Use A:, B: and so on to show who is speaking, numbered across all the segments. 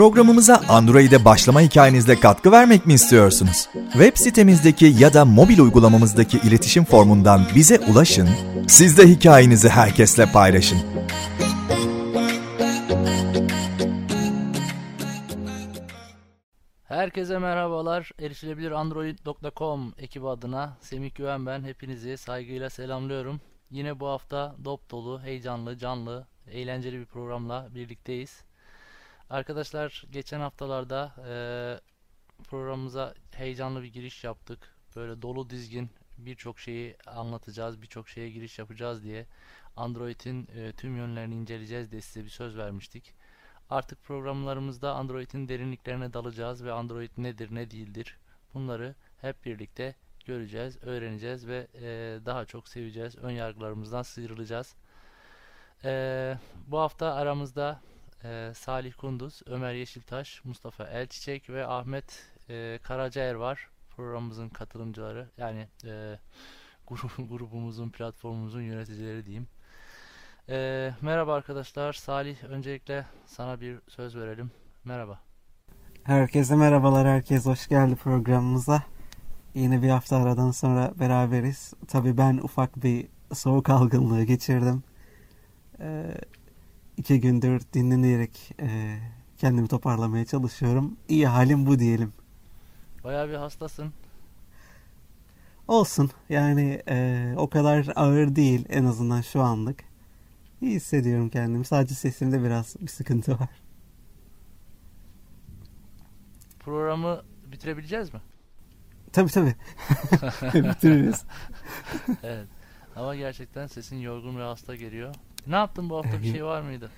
A: Programımıza Android'e başlama hikayenizle katkı vermek mi istiyorsunuz? Web sitemizdeki ya da mobil uygulamamızdaki iletişim formundan bize ulaşın, siz de hikayenizi herkesle paylaşın.
B: Herkese merhabalar. Erişilebilir Android.com ekibi adına Semih Güven ben. Hepinizi saygıyla selamlıyorum. Yine bu hafta dop dolu, heyecanlı, canlı, eğlenceli bir programla birlikteyiz. Arkadaşlar geçen haftalarda e, programımıza heyecanlı bir giriş yaptık. Böyle dolu dizgin birçok şeyi anlatacağız, birçok şeye giriş yapacağız diye Android'in e, tüm yönlerini inceleyeceğiz diye size bir söz vermiştik. Artık programlarımızda Android'in derinliklerine dalacağız ve Android nedir, ne değildir bunları hep birlikte göreceğiz, öğreneceğiz ve e, daha çok seveceğiz. Ön yargılarımızdan sıyrılacağız. E, bu hafta aramızda e, Salih Kunduz, Ömer Yeşiltaş, Mustafa Elçiçek ve Ahmet e, Karacaer var. Programımızın katılımcıları yani e, grubumuzun, platformumuzun yöneticileri diyeyim. E, merhaba arkadaşlar. Salih öncelikle sana bir söz verelim. Merhaba.
C: Herkese merhabalar. Herkes hoş geldi programımıza. Yine bir hafta aradan sonra beraberiz. Tabii ben ufak bir soğuk algınlığı geçirdim. Ee, iki gündür dinlenerek e, kendimi toparlamaya çalışıyorum. İyi halim bu diyelim.
B: Bayağı bir hastasın.
C: Olsun. Yani e, o kadar ağır değil en azından şu anlık. İyi hissediyorum kendimi. Sadece sesimde biraz bir sıkıntı var.
B: Programı bitirebileceğiz mi?
C: Tabii tabii. Bitiririz.
B: evet. Ama gerçekten sesin yorgun ve hasta geliyor. Ne yaptın bu hafta bir şey var mıydı?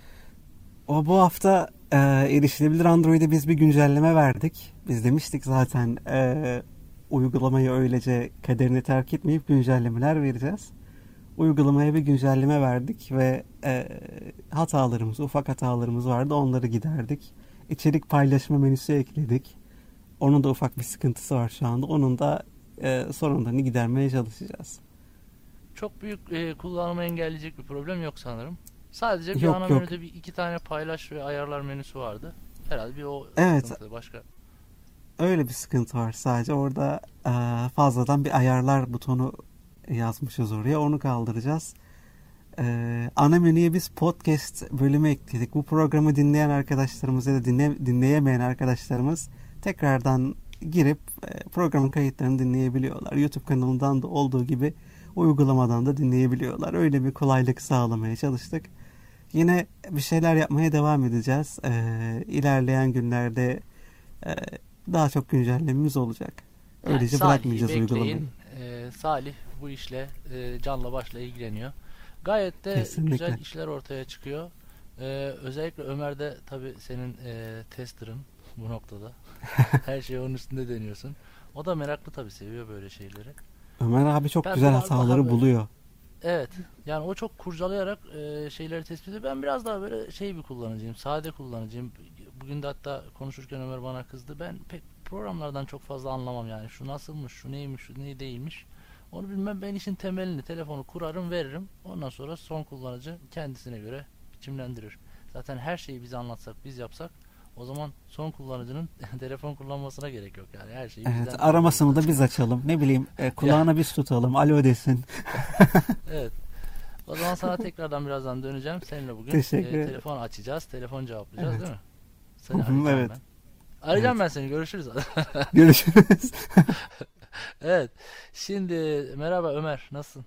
C: O bu hafta e, erişilebilir Android'e biz bir güncelleme verdik. Biz demiştik zaten e, uygulamayı öylece kaderine terk etmeyip güncellemeler vereceğiz. Uygulamaya bir güncelleme verdik ve e, hatalarımız, ufak hatalarımız vardı onları giderdik. İçerik paylaşma menüsü ekledik. Onun da ufak bir sıkıntısı var şu anda. Onun da e, sorunlarını gidermeye çalışacağız.
B: Çok büyük e, kullanımı engelleyecek bir problem yok sanırım. Sadece bir
C: yok,
B: ana
C: yok.
B: menüde bir iki tane paylaş ve ayarlar menüsü vardı. Herhalde bir o
C: Evet.
B: sıkıntı başka.
C: Öyle bir sıkıntı var sadece. Orada e, fazladan bir ayarlar butonu yazmışız oraya. Onu kaldıracağız. E, ana menüye biz podcast bölümü ekledik. Bu programı dinleyen arkadaşlarımız ya da dinle, dinleyemeyen arkadaşlarımız tekrardan girip e, programın kayıtlarını dinleyebiliyorlar. YouTube kanalından da olduğu gibi uygulamadan da dinleyebiliyorlar. Öyle bir kolaylık sağlamaya çalıştık. Yine bir şeyler yapmaya devam edeceğiz. E, ilerleyen günlerde e, daha çok güncellememiz olacak.
B: Yani
C: Öylece
B: Salih'i
C: bırakmayacağız
B: bekleyin.
C: uygulamayı.
B: Ee, Salih bu işle e, canla başla ilgileniyor. Gayet de
C: Kesinlikle.
B: güzel işler ortaya çıkıyor. Ee, özellikle Ömer de tabi senin e, tester'ın bu noktada. Her şeyi onun üstünde deniyorsun. O da meraklı tabi seviyor böyle şeyleri.
C: Ömer abi çok
B: Ben
C: güzel hataları buluyor.
B: Evet. Yani o çok kurcalayarak e, şeyleri tespit ediyor. Ben biraz daha böyle şey bir kullanıcıyım. Sade kullanıcıyım. Bugün de hatta konuşurken Ömer bana kızdı. Ben pek programlardan çok fazla anlamam yani. Şu nasılmış, şu neymiş, şu ne değilmiş. Onu bilmem. Ben işin temelini, telefonu kurarım, veririm. Ondan sonra son kullanıcı kendisine göre biçimlendirir. Zaten her şeyi biz anlatsak, biz yapsak o zaman son kullanıcının telefon kullanmasına gerek yok yani. Her şeyi
C: Evet, aramasını da biz açalım. Ne bileyim, e, kulağına biz tutalım. Alo desin.
B: Evet. O zaman sana tekrardan birazdan döneceğim. Seninle bugün
C: Teşekkür
B: e, telefon açacağız, telefon cevaplayacağız
C: Evet.
B: değil mi? Seni arayacağım
C: evet.
B: ben. Arayacağım ben seni. Görüşürüz.
C: Görüşürüz.
B: evet. Şimdi merhaba Ömer. Nasılsın?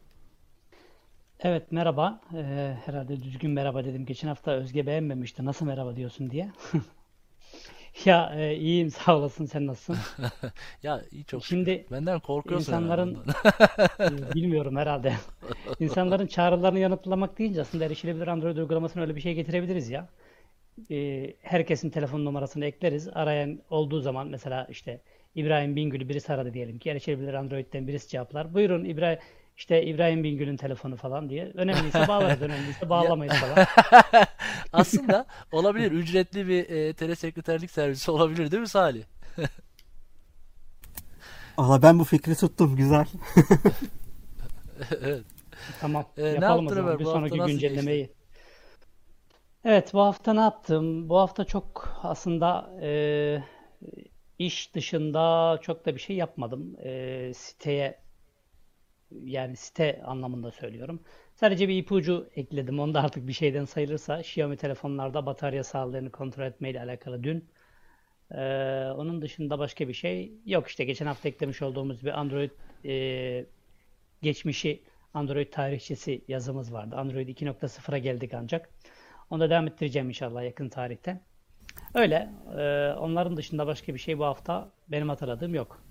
D: Evet merhaba. Ee, herhalde düzgün merhaba dedim. Geçen hafta Özge beğenmemişti. Nasıl merhaba diyorsun diye. Ya e, iyiyim sağ olasın. Sen nasılsın?
B: Ya iyi çok.
D: Şimdi
B: Benden korkuyorsun
D: insanların
B: herhalde.
D: e, bilmiyorum herhalde. İnsanların çağrılarını yanıtlamak deyince aslında erişilebilir Android uygulamasına öyle bir şey getirebiliriz ya. E, herkesin telefon numarasını ekleriz. Arayan olduğu zaman mesela işte İbrahim Bingöl'ü birisi aradı diyelim ki erişilebilir Android'den birisi cevaplar. Buyurun İbrahim işte İbrahim Bingöl'ün telefonu falan diye. Önemliyse bağlarız, önemliyse bağlamayız falan.
B: Aslında olabilir. Ücretli bir e, telesekreterlik servisi olabilir değil mi Salih?
C: Valla ben bu fikri tuttum. Güzel.
B: evet.
D: Tamam.
B: Ee, ne
D: Yapalım o
B: yaptın
D: zaman bir
B: Bu hafta
D: sonraki güncellemeyi. Evet, bu hafta ne yaptım? Bu hafta çok aslında e, iş dışında çok da bir şey yapmadım. E, siteye yani site anlamında söylüyorum. Sadece bir ipucu ekledim. Onda artık bir şeyden sayılırsa Xiaomi telefonlarda batarya sağlığını kontrol etmeyle alakalı dün. E, onun dışında başka bir şey yok. İşte geçen hafta eklemiş olduğumuz bir Android e, geçmişi Android tarihçesi yazımız vardı. Android 2.0'a geldik ancak. Onu da devam ettireceğim inşallah yakın tarihte. Öyle. E, onların dışında başka bir şey bu hafta benim hatırladığım yok.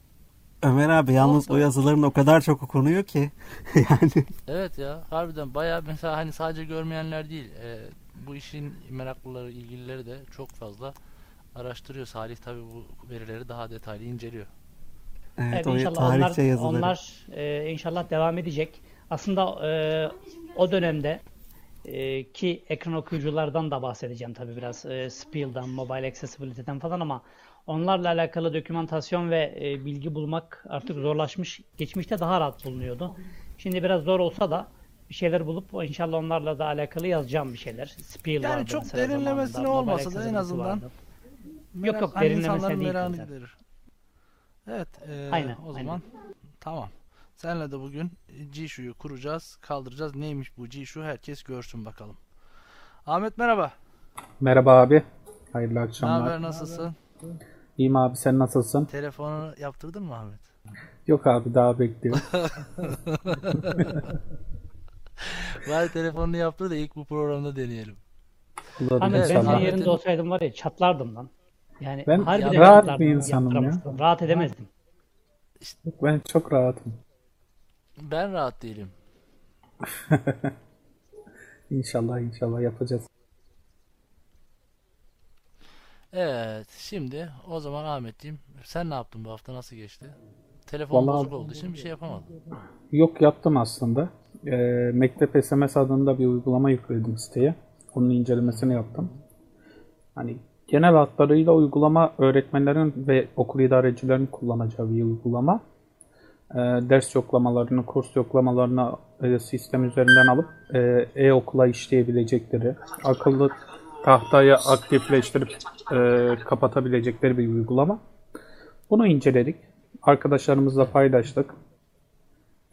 C: Ömer abi yalnız o yazıların o kadar çok okunuyor ki yani
B: Evet ya harbiden bayağı mesela hani sadece görmeyenler değil e, bu işin meraklıları ilgilileri de çok fazla araştırıyor. Salih tabi bu verileri daha detaylı inceliyor.
C: evet,
D: Evet,
C: o
D: inşallah onlar,
C: yazıları.
D: onlar e, inşallah devam edecek. Aslında e, o dönemde e, ki ekran okuyuculardan da bahsedeceğim tabii biraz. E, Spiel'dan, Mobile Accessibility'den falan ama onlarla alakalı dokümantasyon ve e, bilgi bulmak artık zorlaşmış. Geçmişte daha rahat bulunuyordu. Şimdi biraz zor olsa da bir şeyler bulup inşallah onlarla da alakalı yazacağım bir şeyler. Spiel
B: Yani
D: vardı
B: çok derinlemesine olmasa da en azından
D: vardı.
B: Merak,
D: yok,
B: hani
D: derinlemesine değil
B: merakını giderir. Evet e,
D: Aynen,
B: o zaman tamam. Senle de bugün G-Shu'yu kuracağız, kaldıracağız. Neymiş bu G-Shu herkes görsün bakalım. Ahmet merhaba.
E: Merhaba abi. Hayırlı
B: Ne
E: akşamlar.
B: haber nasılsın?
E: İyiyim abi sen nasılsın?
B: Telefonu yaptırdın mı Ahmet?
E: Yok abi daha bekliyorum.
B: Bari telefonunu yaptır da ilk bu programda deneyelim.
E: Olur
D: Ahmet ben senin
E: inşallah.
D: Yerinde olsaydım var ya çatlardım lan. Yani
E: Ben
D: harbiden
E: rahat
D: çatlardım,
E: bir insanım ya.
D: yaptıramazdım. Rahat edemezdim.
E: Ben çok rahatım.
B: Ben rahat değilim.
E: İnşallah inşallah yapacağız.
B: Evet şimdi o zaman Ahmetciğim sen ne yaptın bu hafta nasıl geçti? Telefon
E: Vallahi-
B: bozuk olduğu için bir şey yapamadın.
E: Yok yaptım aslında. Ee, Mektep SMS adında bir uygulama yükledim siteye. Onun incelemesini yaptım. Hani genel hatlarıyla uygulama öğretmenlerin ve okul idarecilerin kullanacağı bir uygulama. Ee, ders yoklamalarını, kurs yoklamalarını e, sistem üzerinden alıp e, e-okula işleyebilecekleri, akıllı tahtayı aktifleştirip e, kapatabilecekleri bir uygulama. Bunu inceledik. Arkadaşlarımızla paylaştık.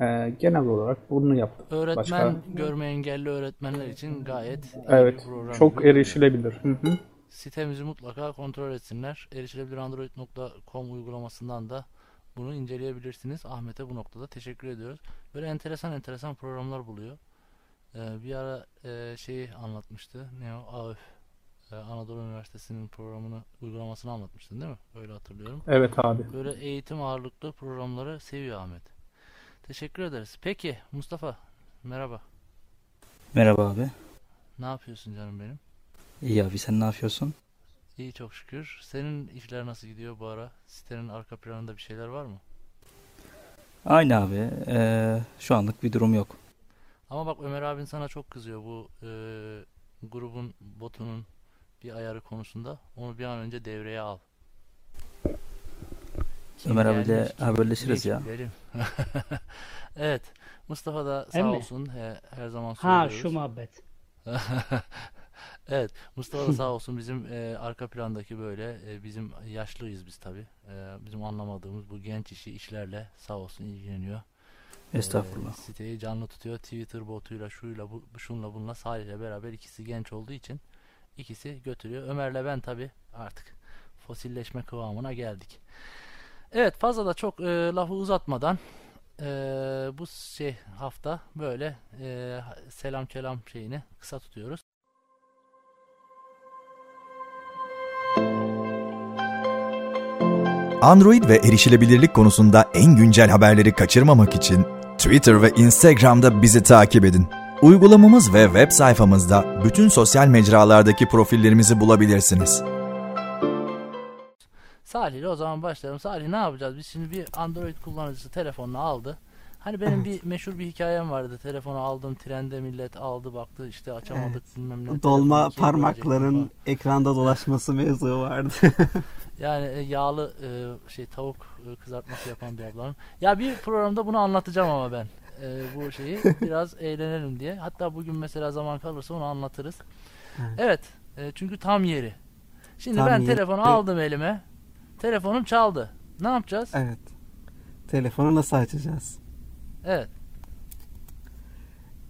E: Ee, genel olarak bunu yaptık.
B: Öğretmen
E: Başka-
B: görme engelli öğretmenler için gayet iyi
E: Evet,
B: bir program.
E: çok erişilebilir. Hı hı.
B: Sitemizi mutlaka kontrol etsinler. Erişilebilirandroid.com uygulamasından da bunu inceleyebilirsiniz. Ahmet'e bu noktada teşekkür ediyoruz. Böyle enteresan enteresan programlar buluyor. Ee, bir ara e, şeyi anlatmıştı. Ne o? AÖF. Ee, Anadolu Üniversitesi'nin programını, uygulamasını anlatmıştın değil mi? Öyle hatırlıyorum.
E: Evet abi.
B: Böyle eğitim ağırlıklı programları seviyor Ahmet. Teşekkür ederiz. Peki Mustafa merhaba.
F: Merhaba abi.
B: Ne yapıyorsun canım benim?
F: İyi abi sen ne yapıyorsun?
B: İyi çok şükür. Senin işler nasıl gidiyor bu ara? Sitenin arka planında bir şeyler var mı?
F: Aynı abi. Ee, şu anlık bir durum yok.
B: Ama bak Ömer abin sana çok kızıyor bu e, grubun botunun bir ayarı konusunda. Onu bir an önce devreye al. Kim
F: Ömer abiyle
B: gelmiş, kim
F: haberleşiriz ya.
B: Evet. Mustafa da sağ
D: Hem mi?
B: olsun. He- her zaman
D: Ha
B: söylüyoruz.
D: şu muhabbet.
B: Evet, Mustafa da sağ olsun bizim e, arka plandaki böyle e, bizim yaşlıyız biz tabii. E, bizim anlamadığımız bu genç işi işlerle sağ olsun ilgileniyor. E,
F: Estağfurullah.
B: siteyi canlı tutuyor. Twitter botuyla şuyla bu şunla bununla Salih'le beraber ikisi genç olduğu için ikisi götürüyor. Ömer'le ben tabii artık fosilleşme kıvamına geldik. Evet fazla da çok e, lafı uzatmadan e, bu şey hafta böyle e, selam kelam şeyini kısa tutuyoruz.
A: Android ve erişilebilirlik konusunda en güncel haberleri kaçırmamak için Twitter ve Instagram'da bizi takip edin. Uygulamamız ve web sayfamızda bütün sosyal mecralardaki profillerimizi bulabilirsiniz.
B: Salih ile o zaman başlayalım. Salih ne yapacağız? Biz şimdi bir Android kullanıcısı telefonunu aldı. Hani benim bir meşhur bir hikayem vardı. Telefonu aldım trende millet aldı baktı işte açamadık bilmem ne.
C: Dolma
B: ikiye
C: parmakların ekranda dolaşması mevzu vardı.
B: Yani e, yağlı e, şey tavuk e, kızartması yapan bir ablanın. Ya bir programda bunu anlatacağım ama ben. E, bu şeyi biraz eğlenelim diye. Hatta bugün mesela zaman kalırsa onu anlatırız.
C: Evet.
B: Evet. e, çünkü tam yeri. Şimdi
C: Tam
B: ben
C: yeri.
B: telefonu aldım elime. Telefonum çaldı. Ne yapacağız?
C: Evet. Telefonu nasıl açacağız?
B: Evet.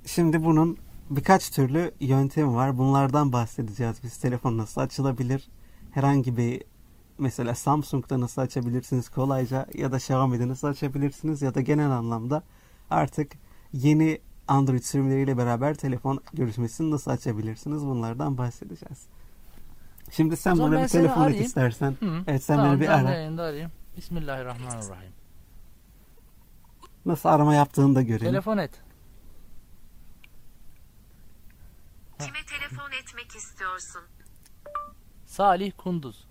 C: Şimdi bunun birkaç türlü yöntemi var. Bunlardan bahsedeceğiz. Biz telefon nasıl açılabilir? Herhangi bir mesela Samsung'da nasıl açabilirsiniz kolayca ya da Xiaomi'de nasıl açabilirsiniz ya da genel anlamda artık yeni Android sürümleriyle beraber telefon görüşmesini nasıl açabilirsiniz? Bunlardan bahsedeceğiz. Şimdi sen bana bir telefon et istersen.
B: Hı.
C: Evet sen
B: tamam,
C: beni bir ara.
B: arayayım. Bismillahirrahmanirrahim.
C: Nasıl arama yaptığını da görelim.
B: Telefon et.
G: Kime telefon etmek istiyorsun?
B: Salih Kunduz.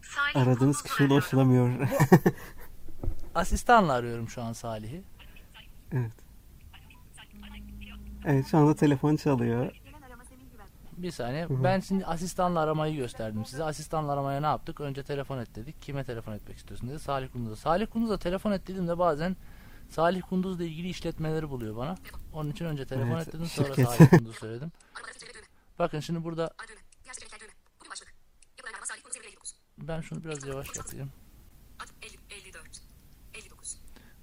G: Salih
C: Aradığınız
G: Kunduz'u
C: kişi
G: arıyorum.
C: ulaşılamıyor.
B: Asistanla arıyorum şu an Salih'i.
C: evet. Evet şu anda telefon çalıyor.
B: Bir saniye.
C: hı.
B: Ben şimdi asistanla aramayı gösterdim size. Asistanla aramaya ne yaptık? Önce telefon et dedik. Kime telefon etmek istiyorsun dedi. Salih Kunduz'a. Salih Kunduz'a telefon et dediğimde bazen Salih Kunduz'la ilgili işletmeleri buluyor bana. Onun için önce telefon
C: Evet,
B: et dedim sonra
C: şirket.
B: Salih Kunduz söyledim. Bakın şimdi burada ben şunu biraz yavaş yapayım.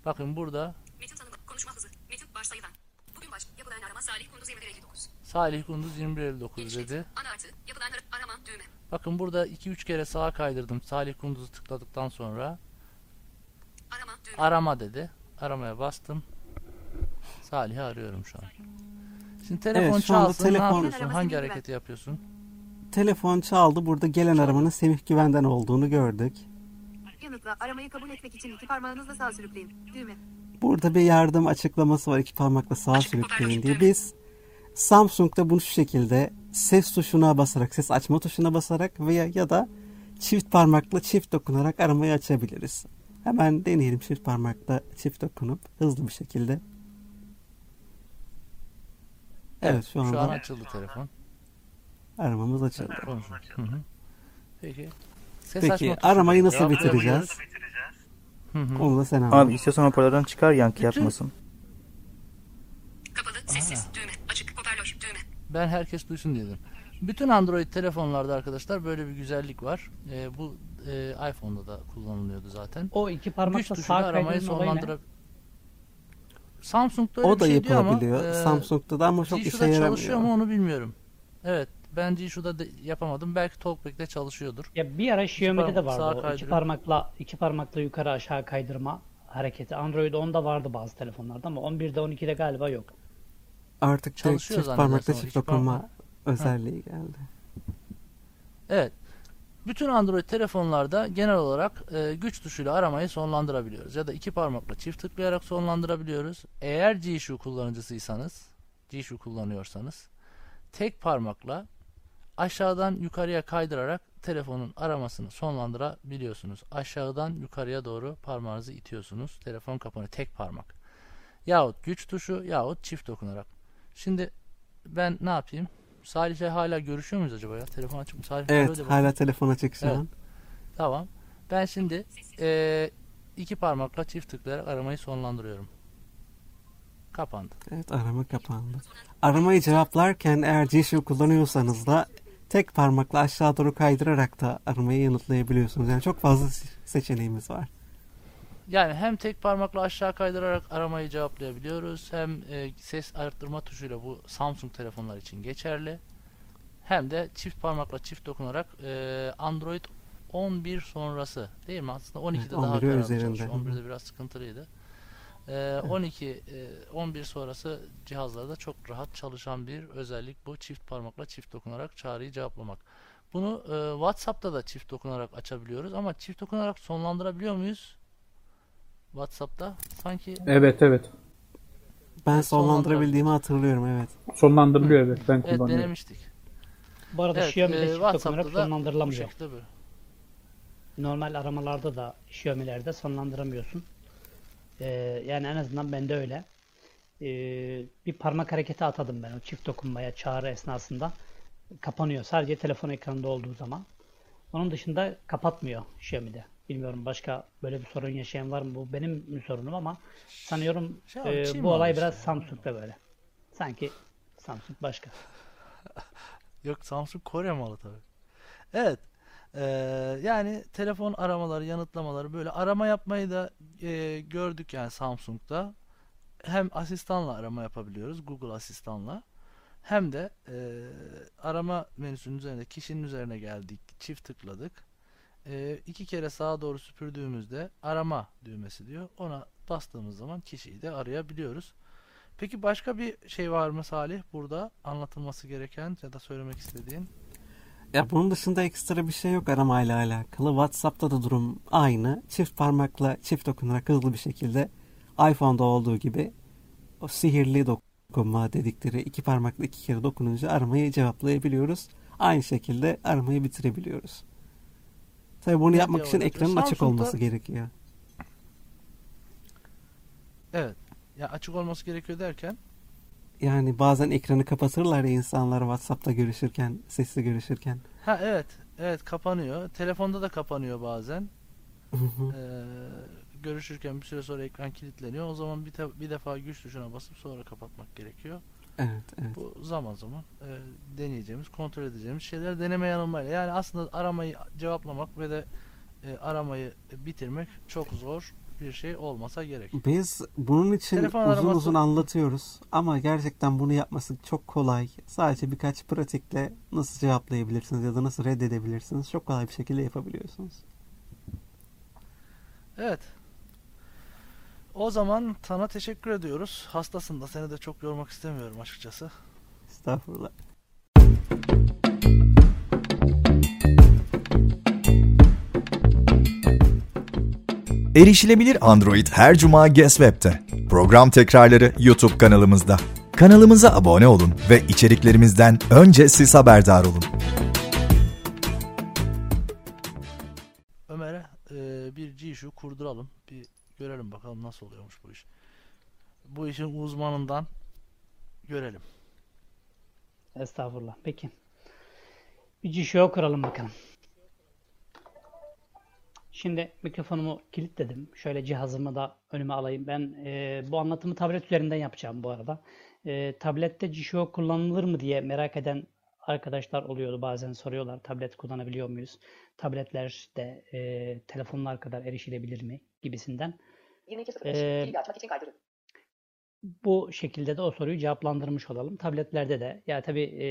B: Bakın burada
G: Metin tanımı, konuşma hızı, metin başsayıdan. Bugün baş, yapılan arama Salih Kunduz 2159.
B: Salih Kunduz 2159 dedi.
G: Ana artı, yapılan ar- arama düğme.
B: Bakın burada 2-3 kere sağa kaydırdım. Salih Kunduz'u tıkladıktan sonra
G: Arama düğme.
B: arama dedi. Aramaya bastım. Salih'i arıyorum şu an. Şimdi telefon
C: Evet,
B: çalsın. Ne
C: telefon-
B: yapıyorsun?
G: Arama
B: Hangi hareketi yapıyorsun?
C: Telefon çaldı. Burada gelen aramanın Semih Güven'den olduğunu gördük.
G: Yanıtla aramayı kabul etmek için iki parmağınızla sağ sürükleyin. Düğme.
C: Burada bir yardım açıklaması var. iki parmakla sağa sürükleyin diye. Biz Samsung'da bunu şu şekilde ses tuşuna basarak, ses açma tuşuna basarak veya ya da çift parmakla çift dokunarak aramayı açabiliriz. Hemen deneyelim çift parmakla çift dokunup hızlı bir şekilde. Evet şu
B: Şu an
C: anda
B: açıldı telefon.
C: Aramamız açıldı.
B: Hı hı. Peki. Ses
C: Peki aramayı nasıl
B: Cevaplayabiliyoruz.
C: bitireceğiz?
B: Hı hı.
C: Onu da sen
F: Abi
C: anlat.
F: istiyorsan hoparlörden çıkar yankı yapmasın.
G: Kapalı, sessiz, düğme. Açık, hoparlör, düğme.
B: Ben herkes duysun dedim. Bütün Android telefonlarda arkadaşlar böyle bir güzellik var. Ee, bu e, iPhone'da da kullanılıyordu zaten.
D: O iki parmakla sağ
B: aramayı sonlandıra... Samsung'da öyle
C: O
B: bir
C: da
B: şey diyor ama
C: yapılabiliyor.
B: e,
C: Samsung'da da ama çok işe
B: G-Shoe'da çalışıyor mu
C: yaramıyor.
B: onu bilmiyorum. Evet. Ben G-Shoe'da de yapamadım. Belki Talkback'te çalışıyordur.
D: Ya bir ara Xiaomi'de de vardı
B: sağa
D: o. iki parmakla iki parmakla yukarı aşağı kaydırma hareketi. Android 10'da vardı bazı telefonlarda ama 11'de 12'de galiba yok.
C: Artık
B: Çalışıyor
C: çift parmakla çift dokunma
B: parmak.
C: özelliği geldi.
B: Evet. Bütün Android telefonlarda genel olarak e, güç tuşuyla aramayı sonlandırabiliyoruz. Ya da iki parmakla çift tıklayarak sonlandırabiliyoruz. Eğer G-Shoe kullanıcısıysanız, G-Shoe kullanıyorsanız tek parmakla aşağıdan yukarıya kaydırarak telefonun aramasını sonlandırabiliyorsunuz. Aşağıdan yukarıya doğru parmağınızı itiyorsunuz. Telefon kapanıyor. Tek parmak. Yahut güç tuşu yahut çift dokunarak. Şimdi ben ne yapayım? Salih'le hala görüşüyor muyuz acaba ya? Telefon açık mı? Salih
C: Evet hala telefon açık şu
B: Evet.
C: an.
B: Tamam. Ben şimdi eee, iki parmakla çift tıklayarak aramayı sonlandırıyorum. Kapandı.
C: Evet arama kapandı. Aramayı cevaplarken eğer G-Shoe kullanıyorsanız da tek parmakla aşağı doğru kaydırarak da aramayı yanıtlayabiliyorsunuz. Yani çok fazla se- seçeneğimiz var.
B: Yani hem tek parmakla aşağı kaydırarak aramayı cevaplayabiliyoruz. Hem e, ses arttırma tuşuyla bu Samsung telefonlar için geçerli. Hem de çift parmakla çift dokunarak e, Android 11 sonrası değil mi? Aslında 12'de
C: Evet,
B: daha
C: 11'i
B: kararlı çalışıyor.
C: Hı hı.
B: 11'de biraz sıkıntılıydı. E, 12, e, 11 sonrası cihazlarda çok rahat çalışan bir özellik bu. Çift parmakla çift dokunarak çağrıyı cevaplamak. Bunu e, WhatsApp'ta da çift dokunarak açabiliyoruz ama çift dokunarak sonlandırabiliyor muyuz? WhatsApp'ta sanki
E: Evet evet.
C: Ben sonlandırabildiğimi hatırlıyorum evet.
E: Sonlandırılıyor evet ben
B: evet
E: kullanıyorum.
B: denemiştik.
D: Bu arada
B: Evet,
D: Xiaomi'de
B: e,
D: çift
B: WhatsApp'ta
D: dokunarak
B: da bu
D: sonlandırılamıyor.
B: şekilde böyle.
D: Normal aramalarda da Xiaomi'lerde sonlandıramıyorsun. Ee, yani en azından bende öyle. Ee, bir parmak hareketi atadım ben o çift dokunmaya çağrı esnasında. Kapanıyor. Sadece telefon ekranında olduğu zaman. Onun dışında kapatmıyor Xiaomi'de. Bilmiyorum başka böyle bir sorun yaşayan var mı? Bu benim bir sorunum ama sanıyorum
B: Xiaomi
D: e,
B: Çin
D: bu olay biraz
B: işte.
D: Samsung'da böyle. Sanki Samsung başka.
B: Yok Samsung Kore malı tabii. Evet. Ee, yani telefon aramaları, yanıtlamaları böyle arama yapmayı da e, gördük yani Samsung'da. Hem asistanla arama yapabiliyoruz Google asistanla. Hem de e, arama menüsünün üzerinde kişinin üzerine geldik, çift tıkladık. E, iki kere sağa doğru süpürdüğümüzde arama düğmesi diyor. Ona bastığımız zaman kişiyi de arayabiliyoruz. Peki başka bir şey var mı Salih burada anlatılması gereken ya da söylemek istediğin?
C: Ya bunun dışında ekstra bir şey yok aramayla alakalı. WhatsApp'ta da durum aynı. Çift parmakla çift dokunarak hızlı bir şekilde iPhone'da olduğu gibi o sihirli dokunma dedikleri iki parmakla iki kere dokununca aramayı cevaplayabiliyoruz. Aynı şekilde aramayı bitirebiliyoruz. Tabii bunu
B: Ne
C: yapmak için ekranın açık
B: Samsung'da-
C: olması gerekiyor.
B: Evet. Ya açık olması gerekiyor derken
C: Yani bazen ekranı kapatırlar ya insanlar WhatsApp'ta görüşürken, sesli görüşürken.
B: ha evet. Evet kapanıyor. Telefonda da kapanıyor bazen. Ee, görüşürken bir süre sonra ekran kilitleniyor. O zaman bir, te- bir defa güç tuşuna basıp sonra kapatmak gerekiyor.
C: evet, evet.
B: Bu zaman zaman e, deneyeceğimiz, kontrol edeceğimiz şeyler deneme yanılmayla. Yani aslında aramayı cevaplamak ve de e, aramayı bitirmek çok zor bir şey olmasa gerek.
C: Biz bunun için
B: Telefon
C: uzun
B: araması-
C: uzun anlatıyoruz ama gerçekten bunu yapması çok kolay. Sadece birkaç pratikle nasıl cevaplayabilirsiniz ya da nasıl reddedebilirsiniz çok kolay bir şekilde yapabiliyorsunuz.
B: Evet. O zaman sana teşekkür ediyoruz. Hastasın da seni de çok yormak istemiyorum açıkçası.
C: Estağfurullah.
A: Erişilebilir Android her cuma Guess Web'te. Program tekrarları YouTube kanalımızda. Kanalımıza abone olun ve içeriklerimizden önce siz haberdar olun.
B: Ömer'e e, bir G-Shoe kurduralım. Bir görelim bakalım nasıl oluyormuş bu iş. Bu işin uzmanından görelim.
D: Estağfurullah. Peki. Bir G-Show kuralım bakalım. Şimdi mikrofonumu kilitledim. Şöyle cihazımı da önüme alayım. Ben e, bu anlatımı tablet üzerinden yapacağım bu arada. E, tablette G-Show kullanılır mı diye merak eden arkadaşlar oluyordu. Bazen soruyorlar tablet kullanabiliyor muyuz? Tabletler de e, telefonlar kadar erişilebilir mi gibisinden.
G: 22.05.
D: Ee,
G: Bilgi açmak için kaydırın.
D: bu şekilde de o soruyu cevaplandırmış olalım. Tabletlerde de ya tabii e,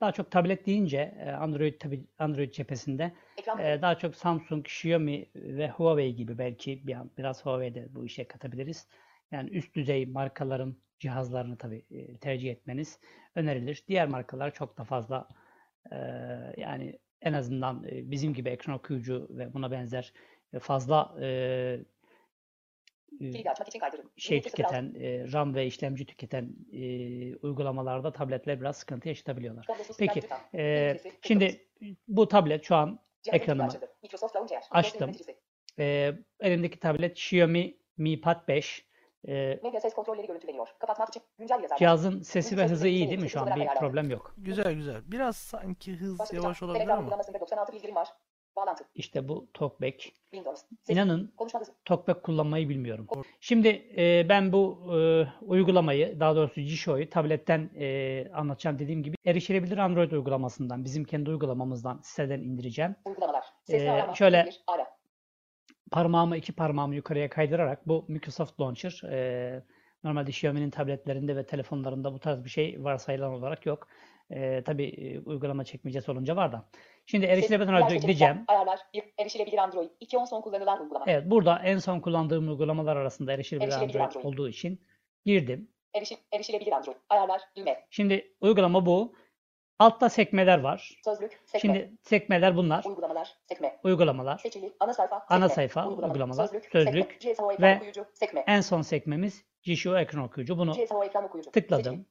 D: daha çok tablet deyince e, Android tabii Android cephesinde
G: Ekran
D: e, daha çok Samsung, Xiaomi ve Huawei gibi belki bir biraz Huawei de bu işe katabiliriz. Yani üst düzey markaların cihazlarını tabii e, tercih etmeniz önerilir. Diğer markalar çok da fazla yani en azından bizim gibi ekran okuyucu ve buna benzer fazla e, e,
G: bilgi açmak için kaydırın.
D: şey
G: 22.06.
D: tüketen, e, RAM ve işlemci tüketen e, uygulamalarda tabletler biraz sıkıntı yaşatabiliyorlar. Peki, e, şimdi bu tablet şu an
G: Launcher.
D: açtım. E, elimdeki tablet Xiaomi Mi Pad 5. E,
G: Medya ses kontrolleri görüntüleniyor. Kapatmak için güncel yazar.
D: cihazın sesi ve hızı iyi değil mi şu an? Bir problem yok.
B: Güzel güzel. Biraz sanki hız yavaş olabilir ama.
G: uygulamasında 96 bildirim var. Bağlantı.
D: İşte bu TalkBack.
G: Windows. Ses.
D: İnanın
G: Konuşma hızı.
D: TalkBack kullanmayı bilmiyorum. Şimdi e, ben bu e, uygulamayı, daha doğrusu G-Show'yu tabletten e, anlatacağım dediğim gibi erişilebilir Android uygulamasından, bizim kendi uygulamamızdan siteden indireceğim.
G: Uygulamalar. Sesli
D: Ee,
G: arama.
D: şöyle-
G: Bir, ara.
D: parmağımı iki parmağımı yukarıya kaydırarak bu Microsoft Launcher e, normalde Xiaomi'nin tabletlerinde ve telefonlarında bu tarz bir şey varsayılan olarak yok. E, tabii e, uygulama çekmecesi olunca var da. Şimdi erişilebilir Android'e gideceğim.
G: Ayarlar. Erişilebilir Android. 2 on son kullanılan uygulama.
D: Evet burada en son kullandığım uygulamalar arasında erişilebilir
G: Erişilebilir
D: Android
G: Android.
D: olduğu için girdim.
G: Erişi, erişilebilir Android. Ayarlar. Düğme.
D: Şimdi uygulama bu. Altta sekmeler var.
G: Sözlük. Sekme.
D: Şimdi sekmeler bunlar.
G: Uygulamalar. Sekme.
D: Uygulamalar.
G: Seçili. Ana sayfa.
D: Ana
G: sekme.
D: sayfa,
G: Uygulama,
D: uygulamalar,
G: Sözlük.
D: sözlük.
G: GSO ekran
D: ve
G: okuyucu. Sekme.
D: En son sekmemiz G-Show ekran okuyucu. Bunu
G: GSO ekran okuyucu.
D: tıkladım
G: Seçili.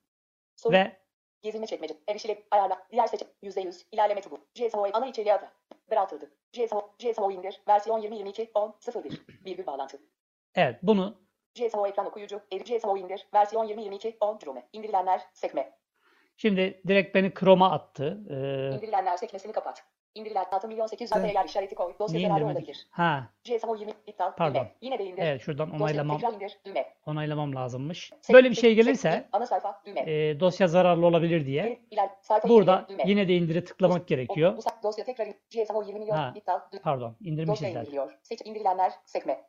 G: Soru.
D: ve
G: Gezinme çekmece. Erişile. Ayarla. Diğer seçim. %100. İlerleme çubuğu. GSO ana içeriğe adı. Daraltıldı. GSO. GSO indir. Versiyon 2022 10 01. Virgül bağlantı.
D: evet bunu
G: GSO ekran okuyucu. GSO indir. Versiyon 2022 10 Chrome. İndirilenler sekme.
D: Şimdi direkt beni Chrome'a attı. Ee,
G: İndirilenler sekmesini kapat. İndirilen 6 milyon 800
B: Evet.
G: yer işareti koy. Dosya
D: Niye
G: zararı olabilir.
D: Ha,
G: GSO 20 iptal.
D: Pardon.
G: Düğme. Yine de indir.
D: evet şuradan
G: Dosya
D: onaylamam
G: tekrar indir. Düğme.
D: onaylamam lazımmış. Böyle bir şey gelirse
G: Ana sayfa. Düğme.
D: e, dosya zararlı olabilir diye
G: iler, sayfa
D: burada
G: düğme.
D: yine de indire tıklamak
G: O-
D: gerekiyor.
G: Bu, dosya tekrar GSO 20 milyon
D: Ha.
G: iptal. Düğme.
D: Pardon,
G: Dosya
D: indirmişiz zaten.
G: indiriliyor. Seç indirilenler. Sekme.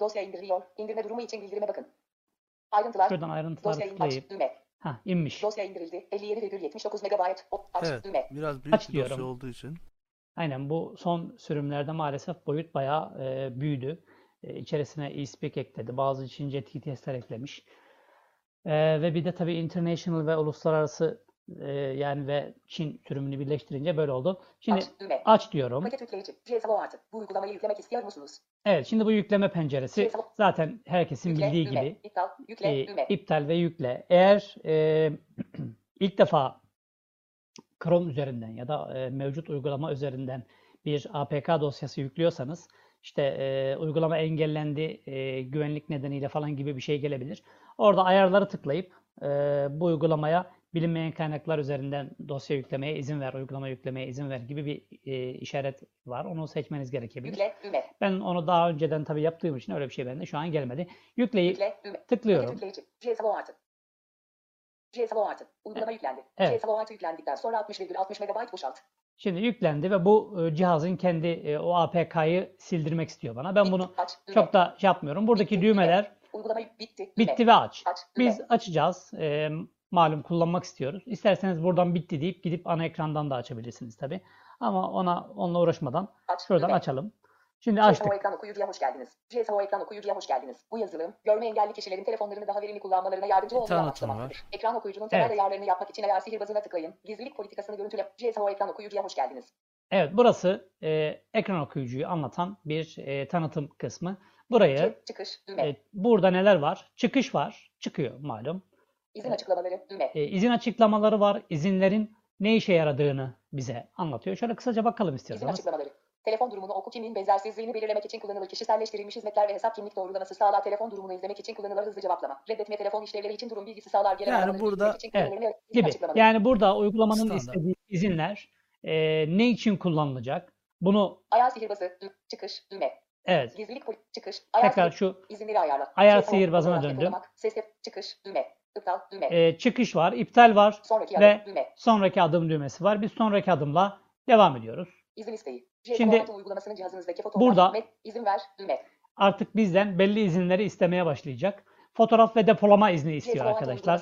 G: Dosya indiriliyor. İndirme durumu için bildirime bakın. Ayrıntılar.
D: Şuradan ayrıntıları
G: Dosya in- aç.
D: tıklayıp
G: Düğme.
D: Ha inmiş.
G: Dosya indirildi. 57,79 megabayt. O- Aç.
B: Evet.
G: Düğme.
B: Biraz büyük
D: Aç
B: bir dosya
D: diyorum.
B: olduğu için.
D: Aynen bu son sürümlerde maalesef boyut bayağı e, büyüdü. E, içerisine eSpeak ekledi. Bazı için JTTS'ler eklemiş. E, ve bir de tabii international ve uluslararası e, yani ve Çin sürümünü birleştirince böyle oldu. Şimdi
G: Aç. Düğme.
D: aç diyorum.
G: Paket yükleyici. GSO artı. Bu uygulamayı yüklemek istiyor musunuz?
D: Evet şimdi bu yükleme penceresi zaten herkesin
G: Yükle.
D: bildiği
G: düğme.
D: gibi
G: İptal. Yükle.
D: e,
G: düğme.
D: iptal ve yükle. Eğer e, ilk defa Chrome üzerinden ya da e, mevcut uygulama üzerinden bir APK dosyası yüklüyorsanız işte e, uygulama engellendi e, güvenlik nedeniyle falan gibi bir şey gelebilir. Orada ayarları tıklayıp e, bu uygulamaya bilinmeyen kaynaklar üzerinden dosya yüklemeye izin ver, uygulama yüklemeye izin ver gibi bir e, işaret var. Onu seçmeniz gerekebilir.
G: Yükle. Düğme.
D: Ben onu daha önceden tabii yaptığım için öyle bir şey bende şu an gelmedi. Yükleyi
G: Yükle. Düğme.
D: tıklıyorum.
G: Yükleyici. GSO artı. GSO artı. Uygulama yüklendi.
D: Evet.
G: GSO artı yüklendikten sonra 60,60 megabayt boşalt.
D: Şimdi yüklendi ve bu e, cihazın kendi e, o APK'yı sildirmek istiyor bana. Ben bunu
G: Aç.
D: Çok da şey yapmıyorum. Buradaki
G: Bitti,
D: düğmeler
G: Uygulama bitti.
D: Bitti ve aç.
G: Aç.
D: Biz açacağız. E, malum kullanmak istiyoruz. İsterseniz buradan bitti deyip gidip ana ekrandan da açabilirsiniz tabii. Ama ona onunla uğraşmadan
G: Aç.
D: şuradan
G: düğme.
D: açalım. Şimdi açtık.
G: Ekran okuyucuya hoş geldiniz. GSO ekran okuyucuya hoş geldiniz. Bu yazılım, görme engelli kişilerin telefonlarını daha verimli kullanmalarına yardımcı olmayı amaçlamaktadır. Ekran okuyucunun temel
D: Evet.
G: ayarlarını yapmak için ayar sihirbazına tıklayın. Gizlilik politikasını görüntüle. GSO ekran okuyucuya hoş geldiniz.
D: Evet burası e, ekran okuyucuyu anlatan bir e, tanıtım kısmı. Buraya
G: Çık- Çıkış, düğme.
D: e, burada neler var? Çıkış var. Çıkıyor malum.
G: İzin açıklamaları, düğme.
D: E, izin açıklamaları var. İzinlerin ne işe yaradığını bize anlatıyor. Şöyle kısaca bakalım
G: İzin
D: istiyorsanız.
G: açıklamaları. Telefon durumunu oku kimliğin benzersizliğini belirlemek için kullanılır. Kişiselleştirilmiş hizmetler ve hesap kimlik doğrulaması sağlar. Telefon durumunu izlemek için kullanılır. Hızlı cevaplama. Reddetme telefon işlevleri için durum bilgisi sağlar. Gelen
B: Yani burada-
G: için
D: Evet.
G: İzin
D: gibi. Yani burada uygulamanın
B: Standart.
D: istediği izinler e, ne için kullanılacak? Bunu
G: Ayar sihirbazı, dü- çıkış, düğme.
D: evet
G: Gizlilik çıkış. Ayar
D: tekrar
G: sihir-
D: şu
G: İzinleri ayarla.
D: Ayar sihirbazına döndüm.
G: Ses çıkış, düğme. İptal, düğme.
D: e, çıkış var, iptal var
G: Sonraki
D: ve
G: adım, düğme.
D: sonraki adım düğmesi var. Biz sonraki adımla devam ediyoruz.
G: İzin isteği.
D: Şimdi-
G: uygulamasının cihazınızdaki fotoğraf,
D: Burada-
G: izin ver, düğme.
D: Artık bizden belli izinleri istemeye başlayacak. Fotoğraf ve depolama izni istiyor arkadaşlar.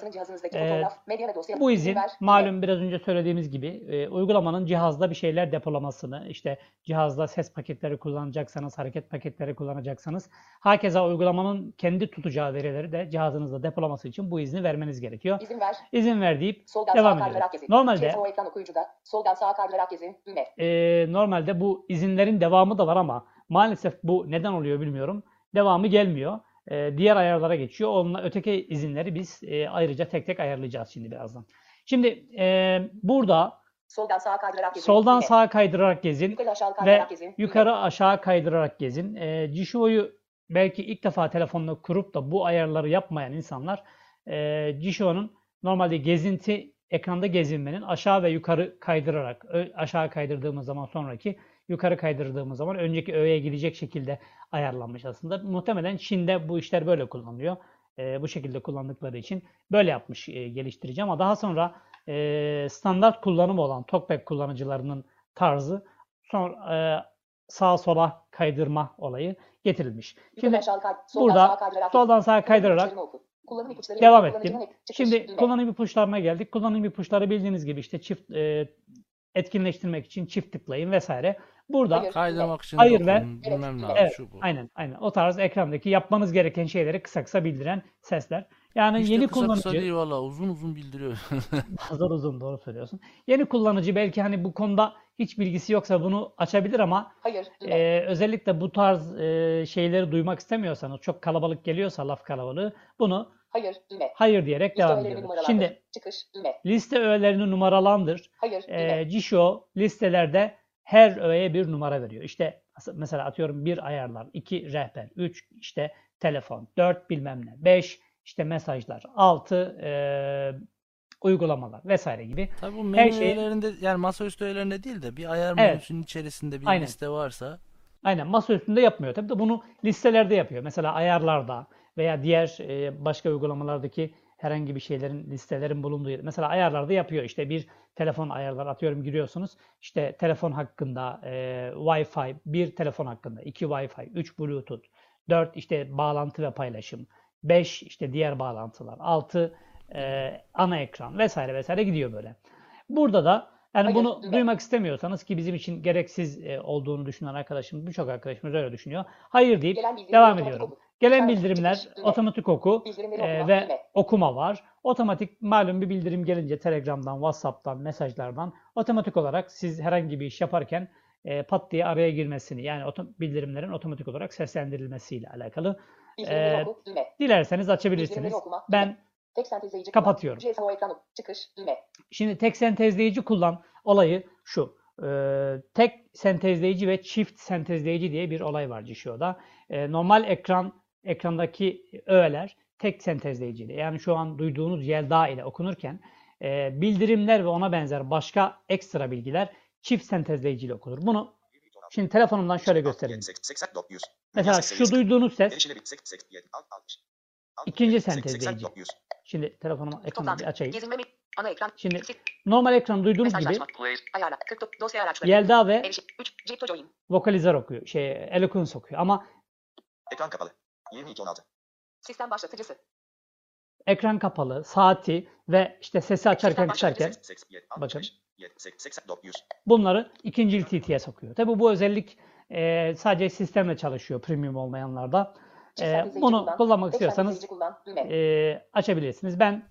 D: Ee,
G: fotoğraf,
D: Bu izin
G: ver,
D: malum biraz önce söylediğimiz gibi e, uygulamanın cihazda bir şeyler depolamasını, işte cihazda ses paketleri kullanacaksanız, hareket paketleri kullanacaksanız, hakeza uygulamanın kendi tutacağı verileri de cihazınızda depolaması için bu izni vermeniz gerekiyor.
G: İzin ver,
D: İzin ver deyip
G: soldan
D: devam ediyoruz. Normalde
G: okuyucuda, soldan sağa kaydırarak gezin, düğme.
D: e, normalde bu izinlerin devamı da var ama maalesef bu neden oluyor bilmiyorum. Devamı gelmiyor. E, diğer ayarlara geçiyor. Onunla öteki izinleri biz e, ayrıca tek tek ayarlayacağız şimdi birazdan. Şimdi e, burada
G: Soldan sağa kaydırarak gezin,
D: soldan sağa kaydırarak gezin
G: Yukarı aşağı
D: ve
G: kaydırarak gezin, düğme.
D: yukarı aşağı kaydırarak gezin. E, Jisho'yu belki ilk defa telefonla kurup da bu ayarları yapmayan insanlar e, Jisho'nun normalde gezinti ekranda gezinmenin aşağı ve yukarı kaydırarak aşağı kaydırdığımız zaman sonraki yukarı kaydırdığımız zaman önceki öğeye gidecek şekilde ayarlanmış aslında. Muhtemelen Çin'de bu işler böyle kullanılıyor. E, bu şekilde kullandıkları için böyle yapmış e, geliştirici ama daha sonra e, standart kullanım olan TalkBack kullanıcılarının tarzı sonra e, sağa sola kaydırma olayı getirilmiş. Şimdi
G: aşağı soldan
D: burada
G: sağa kaydırarak
D: soldan sağa kaydırarak.
G: Kullanım ipuçları
D: devam ettim. Şimdi
G: düğme.
D: kullanım ipuçlarına geldik. Kullanım ipuçları bildiğiniz gibi işte çift e, etkinleştirmek için çift tıklayın vesaire. Burada
G: Hayır.
B: Kaydırmak için
D: Hayır ve-
B: bilmem ne
D: Evet,
B: şu bu.
D: aynen aynen o tarz ekrandaki yapmanız gereken şeyleri kısa kısa bildiren sesler. Yani
B: Hiç
D: yeni
B: kısa
D: kullanıcı
B: kısa değil valla uzun uzun bildiriyor.
D: Hazır uzun doğru söylüyorsun. Yeni kullanıcı belki hani bu konuda hiç bilgisi yoksa bunu açabilir ama
G: Hayır,
D: e, özellikle bu tarz e, şeyleri duymak istemiyorsanız çok kalabalık geliyorsa laf kalabalığı bunu
G: Hayır, düğme.
D: hayır diyerek
G: Liste
D: devam ediyoruz. Şimdi
G: Çıkış, düğme.
D: liste öğelerini numaralandır.
G: Hayır, düğme.
D: E, Jisho listelerde her öğeye bir numara veriyor. İşte mesela atıyorum bir ayarlar, iki rehber, üç işte telefon, dört bilmem ne, beş işte mesajlar, altı e, uygulamalar vesaire gibi.
B: Tabii bu
D: Her
B: menü
D: şey-
B: öğelerinde yani masaüstü öğelerinde değil de bir ayar
D: Evet.
B: menüsünün içerisinde bir
D: Aynen.
B: liste varsa
D: Aynen masa üstünde yapmıyor. Tabii de bunu listelerde yapıyor. Mesela ayarlarda veya diğer e, başka uygulamalardaki herhangi bir şeylerin listelerin bulunduğu yer. Mesela ayarlarda yapıyor. İşte bir telefon ayarlar atıyorum giriyorsunuz. İşte telefon hakkında e, Wi-Fi, bir telefon hakkında, iki Wi-Fi, üç Bluetooth, dört işte bağlantı ve paylaşım, beş işte diğer bağlantılar, altı e, ana ekran vesaire vesaire gidiyor böyle. Burada da yani
G: Hayır,
D: bunu
G: düğme.
D: duymak istemiyorsanız ki bizim için gereksiz e, olduğunu düşünen arkadaşımız, birçok arkadaşımız öyle düşünüyor. Hayır deyip devam
G: otomatik
D: ediyorum.
G: oku.
D: Gelen bildirimler otomatik oku e, ve okuma var. Otomatik malum bir bildirim gelince Telegram'dan, WhatsApp'tan, mesajlardan otomatik olarak siz herhangi bir iş yaparken e, pat diye araya girmesini yani oto- bildirimlerin otomatik olarak seslendirilmesiyle alakalı.
G: Oku. Düğme.
D: Dilerseniz açabilirsiniz.
G: Okuma.
D: Ben
G: Tek sentezleyici
D: Kapatıyorum.
G: ekranı. Çıkış. Düğme.
D: Şimdi tek sentezleyici kullan olayı şu. Ee, tek sentezleyici ve çift sentezleyici diye bir olay var Jisho'da. Ee, normal ekran ekrandaki öğeler tek sentezleyiciyle yani şu an duyduğunuz Yelda ile okunurken e, bildirimler ve ona benzer başka ekstra bilgiler çift sentezleyici ile okunur. Bunu şimdi telefonumdan şöyle göstereyim. Mesela şu duyduğunuz ses İkinci sentezleyici. Şimdi telefonumu ekranı bir açayım.
G: Ana ekran.
D: Şimdi normal ekran duyduğunuz gibi
G: Mesajlaşma. Ayarla. 49. Dosya araçları.
D: Yelda ve
G: Erişim. 3. Crypto join.
D: vokalizör okuyor. Şey Eloquence okuyor ama
A: Ekran kapalı. 22.16.
G: Sistem başlatıcısı.
D: ekran kapalı, saati ve işte sesi açarken kısarken bakın bunları ikinci TT'ye sokuyor. Tabi bu özellik e, sadece sistemle çalışıyor premium olmayanlarda. E, bunu
G: kullan.
D: kullanmak istiyorsanız
G: kullan.
D: E, açabilirsiniz. Ben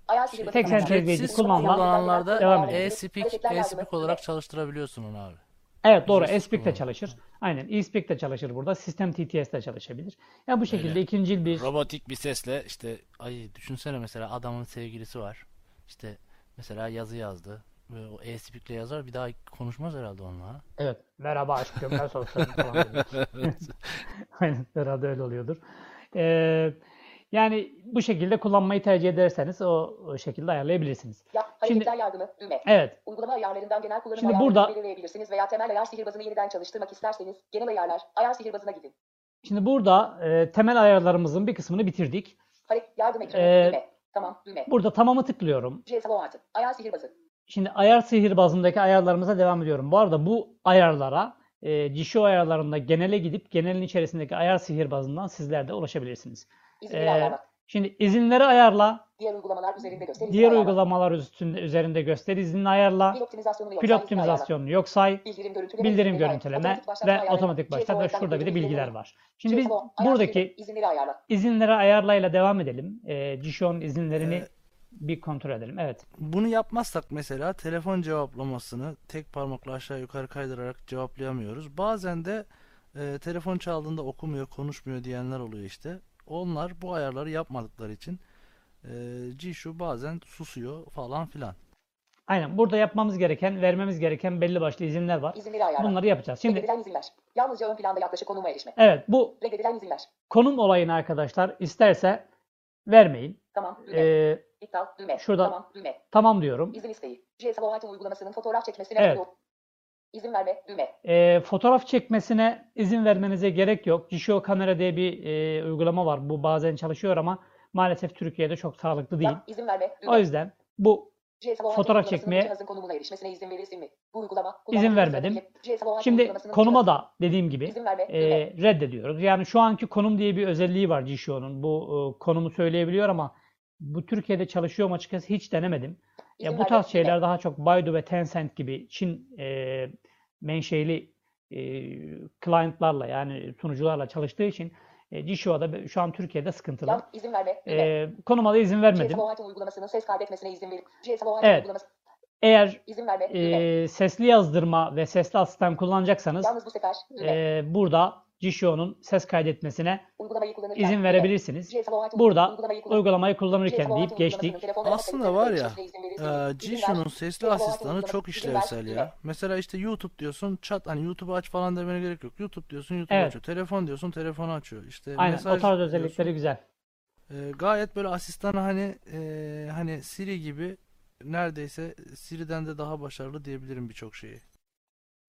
D: tek kullanma-
B: kullananlarda e-speak, olarak çalıştırabiliyorsun onu abi.
D: evet doğru eSpeak de çalışır. Aynen eSpeak de çalışır burada. Sistem TTS de çalışabilir. Ya bu şekilde
B: Öyle.
D: ikincil bir
B: Robotik bir sesle işte ay düşünsene mesela adamın sevgilisi var. İşte mesela yazı yazdı. Ve o e-speak'le yazar bir daha konuşmaz herhalde onunla.
D: Evet. Merhaba aşkım ben sosyalım falan. Aynen herhalde öyle oluyordur. Ee, yani bu şekilde kullanmayı tercih ederseniz o, o şekilde ayarlayabilirsiniz.
G: Ya,
D: Şimdi-
G: hareketler yardımı. Düğme.
D: Evet.
G: Uygulama ayarlarından genel kullanım
D: Şimdi burada-
G: belirleyebilirsiniz veya temel ayar sihirbazını yeniden çalıştırmak isterseniz genel ayarlar, ayar sihirbazına gidin.
D: Şimdi burada e, temel ayarlarımızın bir kısmını bitirdik.
G: Hareket yardım ekranı.
D: Ee,
G: düğme. Tamam. Düğme.
D: Burada tamamı tıklıyorum.
G: GSO artı. Ayar sihirbazı.
D: Şimdi ayar sihirbazındaki ayarlarımıza devam ediyorum. Bu arada bu ayarlara e, Jisho ayarlarında genele gidip genelin içerisindeki ayar sihirbazından sizler de ulaşabilirsiniz.
G: İzinleri
D: Ee,
G: ayarlamak.
D: Şimdi izinleri ayarla,
G: Diğer uygulamalar üzerinde göster.
D: diğer
G: ayarla.
D: uygulamalar üstünde, üzerinde göster izinini ayarla,
G: Pil optimizasyonu yok.
D: pil optimizasyonunu yok say.
G: Bildirim görüntüleme.
D: bildirim görüntüleme
G: Otomatik başlatma
D: ve otomatik başlat ve şurada bir de bilgiler var. Şimdi biz buradaki
G: izinleri ayarla.
D: izinleri ayarlayla devam edelim. E, Jisho'nun izinlerini
B: Ee,
D: bir kontrol edelim. Evet.
B: Bunu yapmazsak mesela telefon cevaplamasını tek parmakla aşağı yukarı kaydırarak cevaplayamıyoruz. Bazen de e, telefon çaldığında okumuyor, konuşmuyor diyenler oluyor işte. Onlar bu ayarları yapmadıkları için e, Jishu bazen susuyor falan filan.
D: Aynen. Burada yapmamız gereken, vermemiz gereken belli başlı izinler var.
G: İzinleri ayarla.
D: Bunları yapacağız. Şimdi
G: Reddedilen izinler. Yalnızca ön planda yaklaşık konuma erişme.
D: evet bu
G: Reddedilen izinler.
D: konum olayını arkadaşlar isterse vermeyin.
G: Tamam. Düğme.
D: Ee,
G: İptal. Düğme.
D: şurada-
G: Tamam. Düğme.
D: tamam diyorum.
G: İzin isteği. GSO uygulamasının fotoğraf çekmesine
D: Evet.
G: İzin verme. Düğme.
D: Ee, fotoğraf çekmesine izin vermenize gerek yok. Jisho Kamera diye bir e, uygulama var. Bu bazen çalışıyor ama maalesef Türkiye'de çok sağlıklı değil.
G: Ya, izin verme. Düğme.
D: O yüzden bu fotoğraf çekmeye
G: cihazın konumuna erişmesine izin verilsin mi? Bu uygulama.
D: İzin vermedim. şimdi konuma da dediğim gibi
G: verme.
D: e, reddediyoruz. Yani şu anki konum diye bir özelliği var Jisho'nun. Bu e, konumu söyleyebiliyor ama bu Türkiye'de çalışıyor mu açıkçası hiç denemedim. Ya bu tarz şeyler daha çok Baidu ve Tencent gibi Çin e, menşeli e, client'larla yani sunucularla çalıştığı için e, Jisho'da şu an Türkiye'de sıkıntılı.
G: Ya, izin verme.
D: E, konuma da izin vermedim.
G: Uygulamasının ses kaydetmesine izin Item
D: Evet.
G: uygulaması.
D: Eğer
G: İzin verme.
D: E, sesli yazdırma ve sesli asistan kullanacaksanız
G: Yalnız bu sefer.
D: E, burada Jisho'nun ses kaydetmesine izin verebilirsiniz. Burada
G: uygulamayı kullan-
D: uygulamayı kullanırken deyip geçtik.
B: Aslında var ya,
G: ver.
B: Jishu'nun sesli asistanı çok işlevsel ya. Mesela işte YouTube diyorsun, chat hani YouTube'u aç falan demene gerek yok. YouTube diyorsun, YouTube
D: Evet.
B: açıyor. Telefon diyorsun, telefonu açıyor. İşte
D: Aynen
B: mesaj
D: o tarz
B: diyorsun.
D: özellikleri güzel.
B: Ee, gayet böyle asistanı hani e, hani Siri gibi neredeyse Siri'den de daha başarılı diyebilirim birçok şeyi.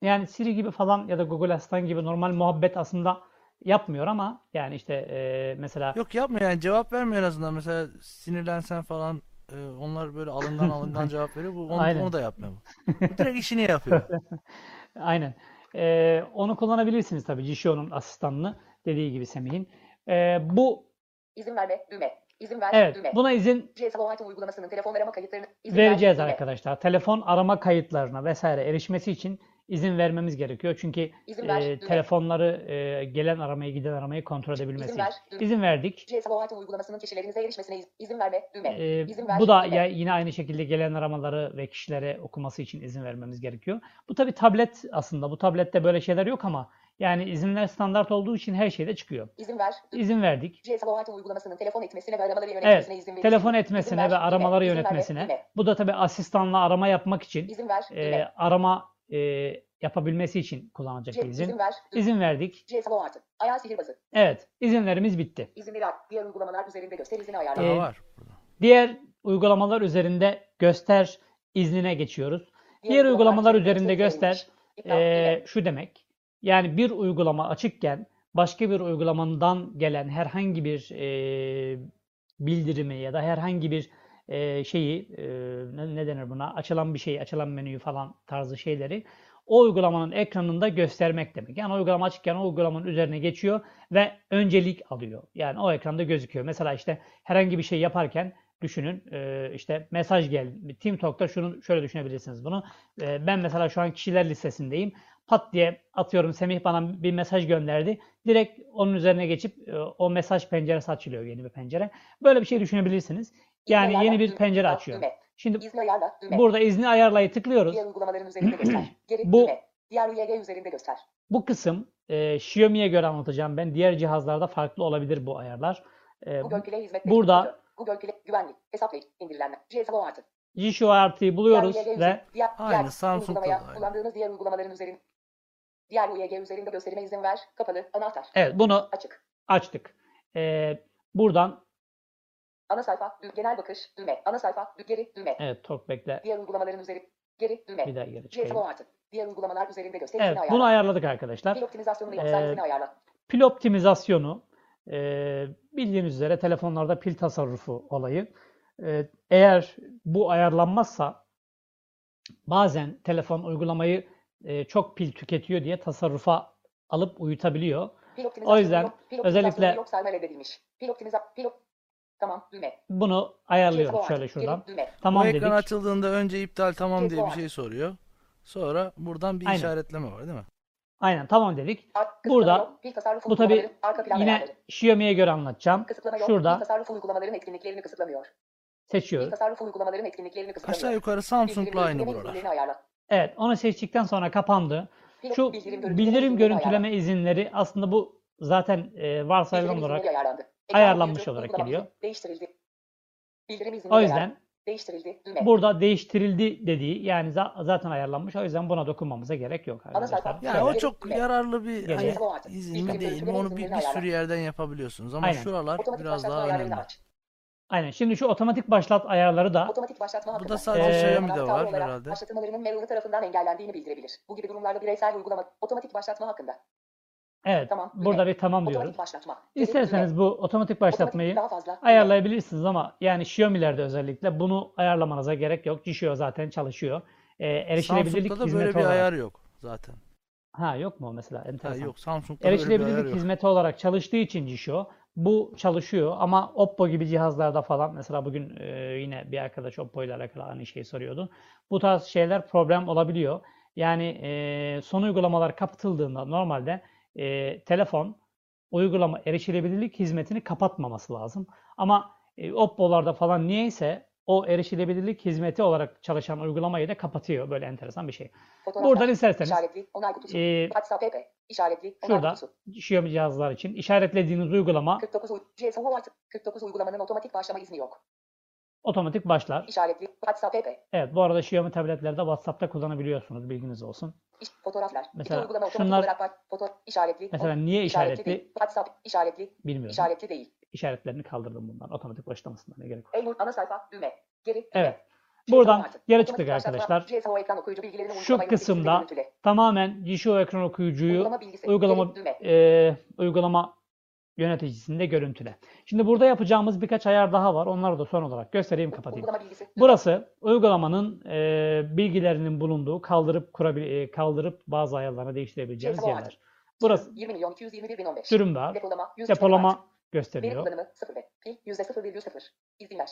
D: Yani Siri gibi falan ya da Google Asistan gibi normal muhabbet aslında yapmıyor ama yani işte e, mesela
B: Yok yapma yani cevap vermiyor en azından. Mesela sinirlensen falan e, onlar böyle alından alından cevap veriyor. Bu onu,
D: Aynen.
B: onu da yapmıyor. Bu direkt işini yapıyor.
D: Aynen. Ee, onu kullanabilirsiniz tabii Jishou'nun asistanını dediği gibi Semih'in. Ee, bu
G: İzin verme. Düğme. İzin ver.
D: evet
G: Düğme.
D: buna izin
G: GSO Auto uygulamasının telefon arama kayıtlarını izin
D: vereceğiz
G: ver.
D: Arkadaşlar. Telefon arama kayıtlarına vesaire erişmesi için izin vermemiz gerekiyor. Çünkü
G: İzin ver.
D: e,
G: Düğme.
D: telefonları e, gelen aramayı giden aramayı kontrol edebilmesi
G: İzin ver.
D: için.
G: Düğme.
D: İzin verdik.
G: GSO Auto uygulamasının kişilerinize erişmesine iz- izin verme. Düğme.
D: Ee,
G: İzin ver.
D: bu da
G: Düğme.
D: ya yine aynı şekilde gelen aramaları ve kişilere okuması için izin vermemiz gerekiyor. Bu tabii tablet aslında. Bu tablette böyle şeyler yok ama yani izinler standart olduğu için her şeyde çıkıyor.
G: İzin ver. Düğme.
D: İzin verdik.
G: Uygulamasının telefon etmesine ve aramaları yönetmesine izin verin.
D: Telefon
G: İzin
D: etmesine
G: ver.
D: ve
G: Düğme.
D: aramaları
G: İzin verme.
D: yönetmesine.
G: Düğme.
D: Bu da tabii asistanla arama yapmak için,
G: İzin ver.
D: e,
G: Düğme.
D: arama e, yapabilmesi için kullanılacak
G: C-
D: izin.
G: İzin ver.
D: İzin verdik.
G: GSO Auto. Ayağı sihirbazı.
D: Evet, izinlerimiz bitti.
G: İzinleri aç. Diğer uygulamalar üzerinde göster izini ayarla.
D: Ee,
B: var. burada.
D: Diğer uygulamalar üzerinde göster iznine geçiyoruz. Diğer uygulamalar üzerinde göster e, şu demek. Yani bir uygulama açıkken başka bir uygulamandan gelen herhangi bir e, bildirimi ya da herhangi bir e, şeyi e, ne, denir buna açılan bir şeyi açılan menüyü falan tarzı şeyleri o uygulamanın ekranında göstermek demek. Yani uygulama açıkken o uygulamanın üzerine geçiyor ve öncelik alıyor. Yani o ekranda gözüküyor. Mesela işte herhangi bir şey yaparken düşünün işte mesaj geldi. TeamTalk'ta şunu şöyle düşünebilirsiniz bunu. Ben mesela şu an kişiler listesindeyim. Pat diye atıyorum Semih bana bir mesaj gönderdi. Direkt onun üzerine geçip o mesaj penceresi açılıyor yeni bir pencere. Böyle bir şey düşünebilirsiniz. Yani
G: İzni
D: yeni bir
G: Düğme.
D: pencere açıyor.
G: Düğme.
D: Şimdi
G: İzni ayarla. Düğme.
D: burada izni ayarlayı tıklıyoruz.
G: Diğer uygulamaların üzerinde göster. Geri
D: Bu-
G: düğme. Diğer UYG üzerinde göster.
D: Bu kısım e, Xiaomi'ye göre anlatacağım ben. Diğer cihazlarda farklı olabilir bu ayarlar. E,
G: Google Play hizmet
D: burada-
G: Google Play güvenlik hesaplayıcı indirilenme. GSO artı.
D: Jisho artıyı buluyoruz
G: Diğer
D: ve
G: diğer,
B: Aynı, Samsung'da
G: uygulamaya
B: da aynı.
G: kullandığınız diğer uygulamaların üzerinde diğer UYG üzerinde gösterime izin ver. Kapalı. Anahtar.
D: evet bunu
G: Açık.
D: açtık. E, buradan
G: Ana sayfa. Genel bakış. Düğme. Ana sayfa. Dü- geri. Düğme.
D: evet Talkback'le
G: Diğer uygulamaların üzeri. Geri. Düğme.
D: bir daha geri çıkayım.
G: artı. Diğer uygulamalar üzerinde göster.
D: Evet
G: ayarla.
D: bunu ayarladık arkadaşlar.
G: Pil optimizasyonunu yapsan
D: Ee,
G: ayarla.
D: Pil optimizasyonu e, bildiğiniz üzere telefonlarda pil tasarrufu olayı. E, eğer bu ayarlanmazsa bazen telefon uygulamayı e, çok pil tüketiyor diye tasarrufa alıp uyutabiliyor.
G: Pil optimizasyonu
D: yüzden.
G: Pil
D: özellikle-
G: optimizasyonu yok sayma reddedilmiş. Pil optimiza pil Tamam. Düğme.
D: Bunu
G: GSO
D: ayarlıyoruz
G: artı.
D: şöyle şuradan.
G: Düğme.
D: Tamam
B: Bu
D: dedik.
B: ekran açıldığında önce iptal tamam diye bir şey soruyor. Sonra buradan bir
D: Aynen.
B: işaretleme var değil mi?
D: Aynen tamam dedik. Burada- Bu tabi yine. Xiaomi'ye göre anlatacağım.
G: Kısıtlama yok.
D: Şurada
G: Pil tasarrufu uygulamaların etkinliklerini kısıtlamıyor.
D: Seçiyoruz.
G: tasarrufu uygulamaların etkinliklerini kısıtlamıyor.
B: Aşağı yukarı Samsung'la aynı buralar.
D: Evet onu seçtikten sonra kapandı. Şu
G: bildirim görüntüleme
D: izinleri aslında bu zaten e, varsayılan olarak ayarlanmış olarak geliyor.
G: Değiştirildi. Bildirim izinleri
D: O yüzden
G: Değiştirildi. Düğme.
D: burada değiştirildi dediği yani za- zaten ayarlanmış. O yüzden buna dokunmamıza gerek yok arkadaşlar.
B: Yani o çok
G: Düğme.
B: yararlı bir hani izin mi değil mi onu bir, bir sürü yerden yapabiliyorsunuz ama
D: Aynen.
B: şuralar
G: Otomatik
B: biraz daha önemli.
G: aç.
D: Aynen. Şimdi şu otomatik başlat ayarları da
G: Otomatik başlatma
B: Bu
G: hakkında.
B: da sadece
D: Ee,
B: Xiaomi'de var
G: olarak
B: herhalde.
G: Başlatmalarının Mail'ı tarafından engellendiğini bildirebilir. Bu gibi durumlarda bireysel uygulama otomatik başlatma hakkında.
D: Evet
G: Tamam,
D: burada bir tamam
G: Otomatik
D: diyoruz.
G: başlatma.
D: İsterseniz bu otomatik başlatmayı
G: Otomatik daha fazla.
D: ayarlayabilirsiniz ama yani Xiaomi'lerde özellikle bunu ayarlamanıza gerek yok. Jishio zaten çalışıyor. Ee, erişilebilirlik
B: Samsung'da da
D: hizmeti
B: böyle bir
D: olarak.
B: ayar yok zaten.
D: Ha yok mu mesela?
B: Ha,
D: Enteresan.
B: yok Samsung'da böyle bir
D: Erişilebilirlik
B: yok.
D: hizmeti olarak çalıştığı için Jisho bu çalışıyor ama Oppo gibi cihazlarda falan mesela bugün e, yine bir arkadaş Oppo ile alakalı aynı şeyi soruyordu. Bu tarz şeyler problem olabiliyor. Yani e, son uygulamalar kapatıldığında normalde e, telefon uygulama erişilebilirlik hizmetini kapatmaması lazım. Ama e, Oppo'larda falan niyeyse o erişilebilirlik hizmeti olarak çalışan uygulamayı da kapatıyor. Böyle enteresan bir şey.
G: Fotoğraflar.
D: Buradan isterseniz
G: İşaretli. Onay kutusu.
D: e,
G: WhatsApp. İşaretli. Onay
D: şurada
G: kutusu.
D: Xiaomi cihazlar için işaretlediğiniz uygulama
G: 49 uy- GSO artı 49 uygulamanın otomatik başlama izni yok.
D: otomatik başlar.
G: İşaretli. WhatsApp PP.
D: Evet bu arada Xiaomi tabletlerde WhatsApp'ta kullanabiliyorsunuz bilginiz olsun.
G: İş, fotoğraflar.
D: Mesela
G: İki uygulama otomatik
D: şunlar-
G: olarak bak. Foto işaretli.
D: Mesela niye
G: değil.
D: işaretli
G: WhatsApp işaretli.
D: bilmiyorum.
G: İşaretli değil.
D: İşaretlerini kaldırdım bundan. Otomatik başlamasına ne gerek var.
G: Eylül ana sayfa. Düğme. Geri.
D: Evet. Buradan geri çıktık arkadaşlar. Şu kısımda tamamen GSO ekran okuyucuyu
G: Uygulama
D: e, uygulama yöneticisinde görüntüle. Şimdi burada yapacağımız birkaç ayar daha var. Onları da son olarak göstereyim kapatayım.
G: Uygulama bilgisi.
D: Burası uygulamanın e, bilgilerinin bulunduğu kaldırıp kurabil e, kaldırıp bazı ayarlarını değiştirebileceğimiz
G: GSO
D: yerler. Burası
G: 20 milyon 221 bin 15.
D: sürüm var.
G: Depolama 100
D: Depolama
G: Veri
D: gösteriyor.
G: kullanımı 0 ve pil %0,0. İzinler.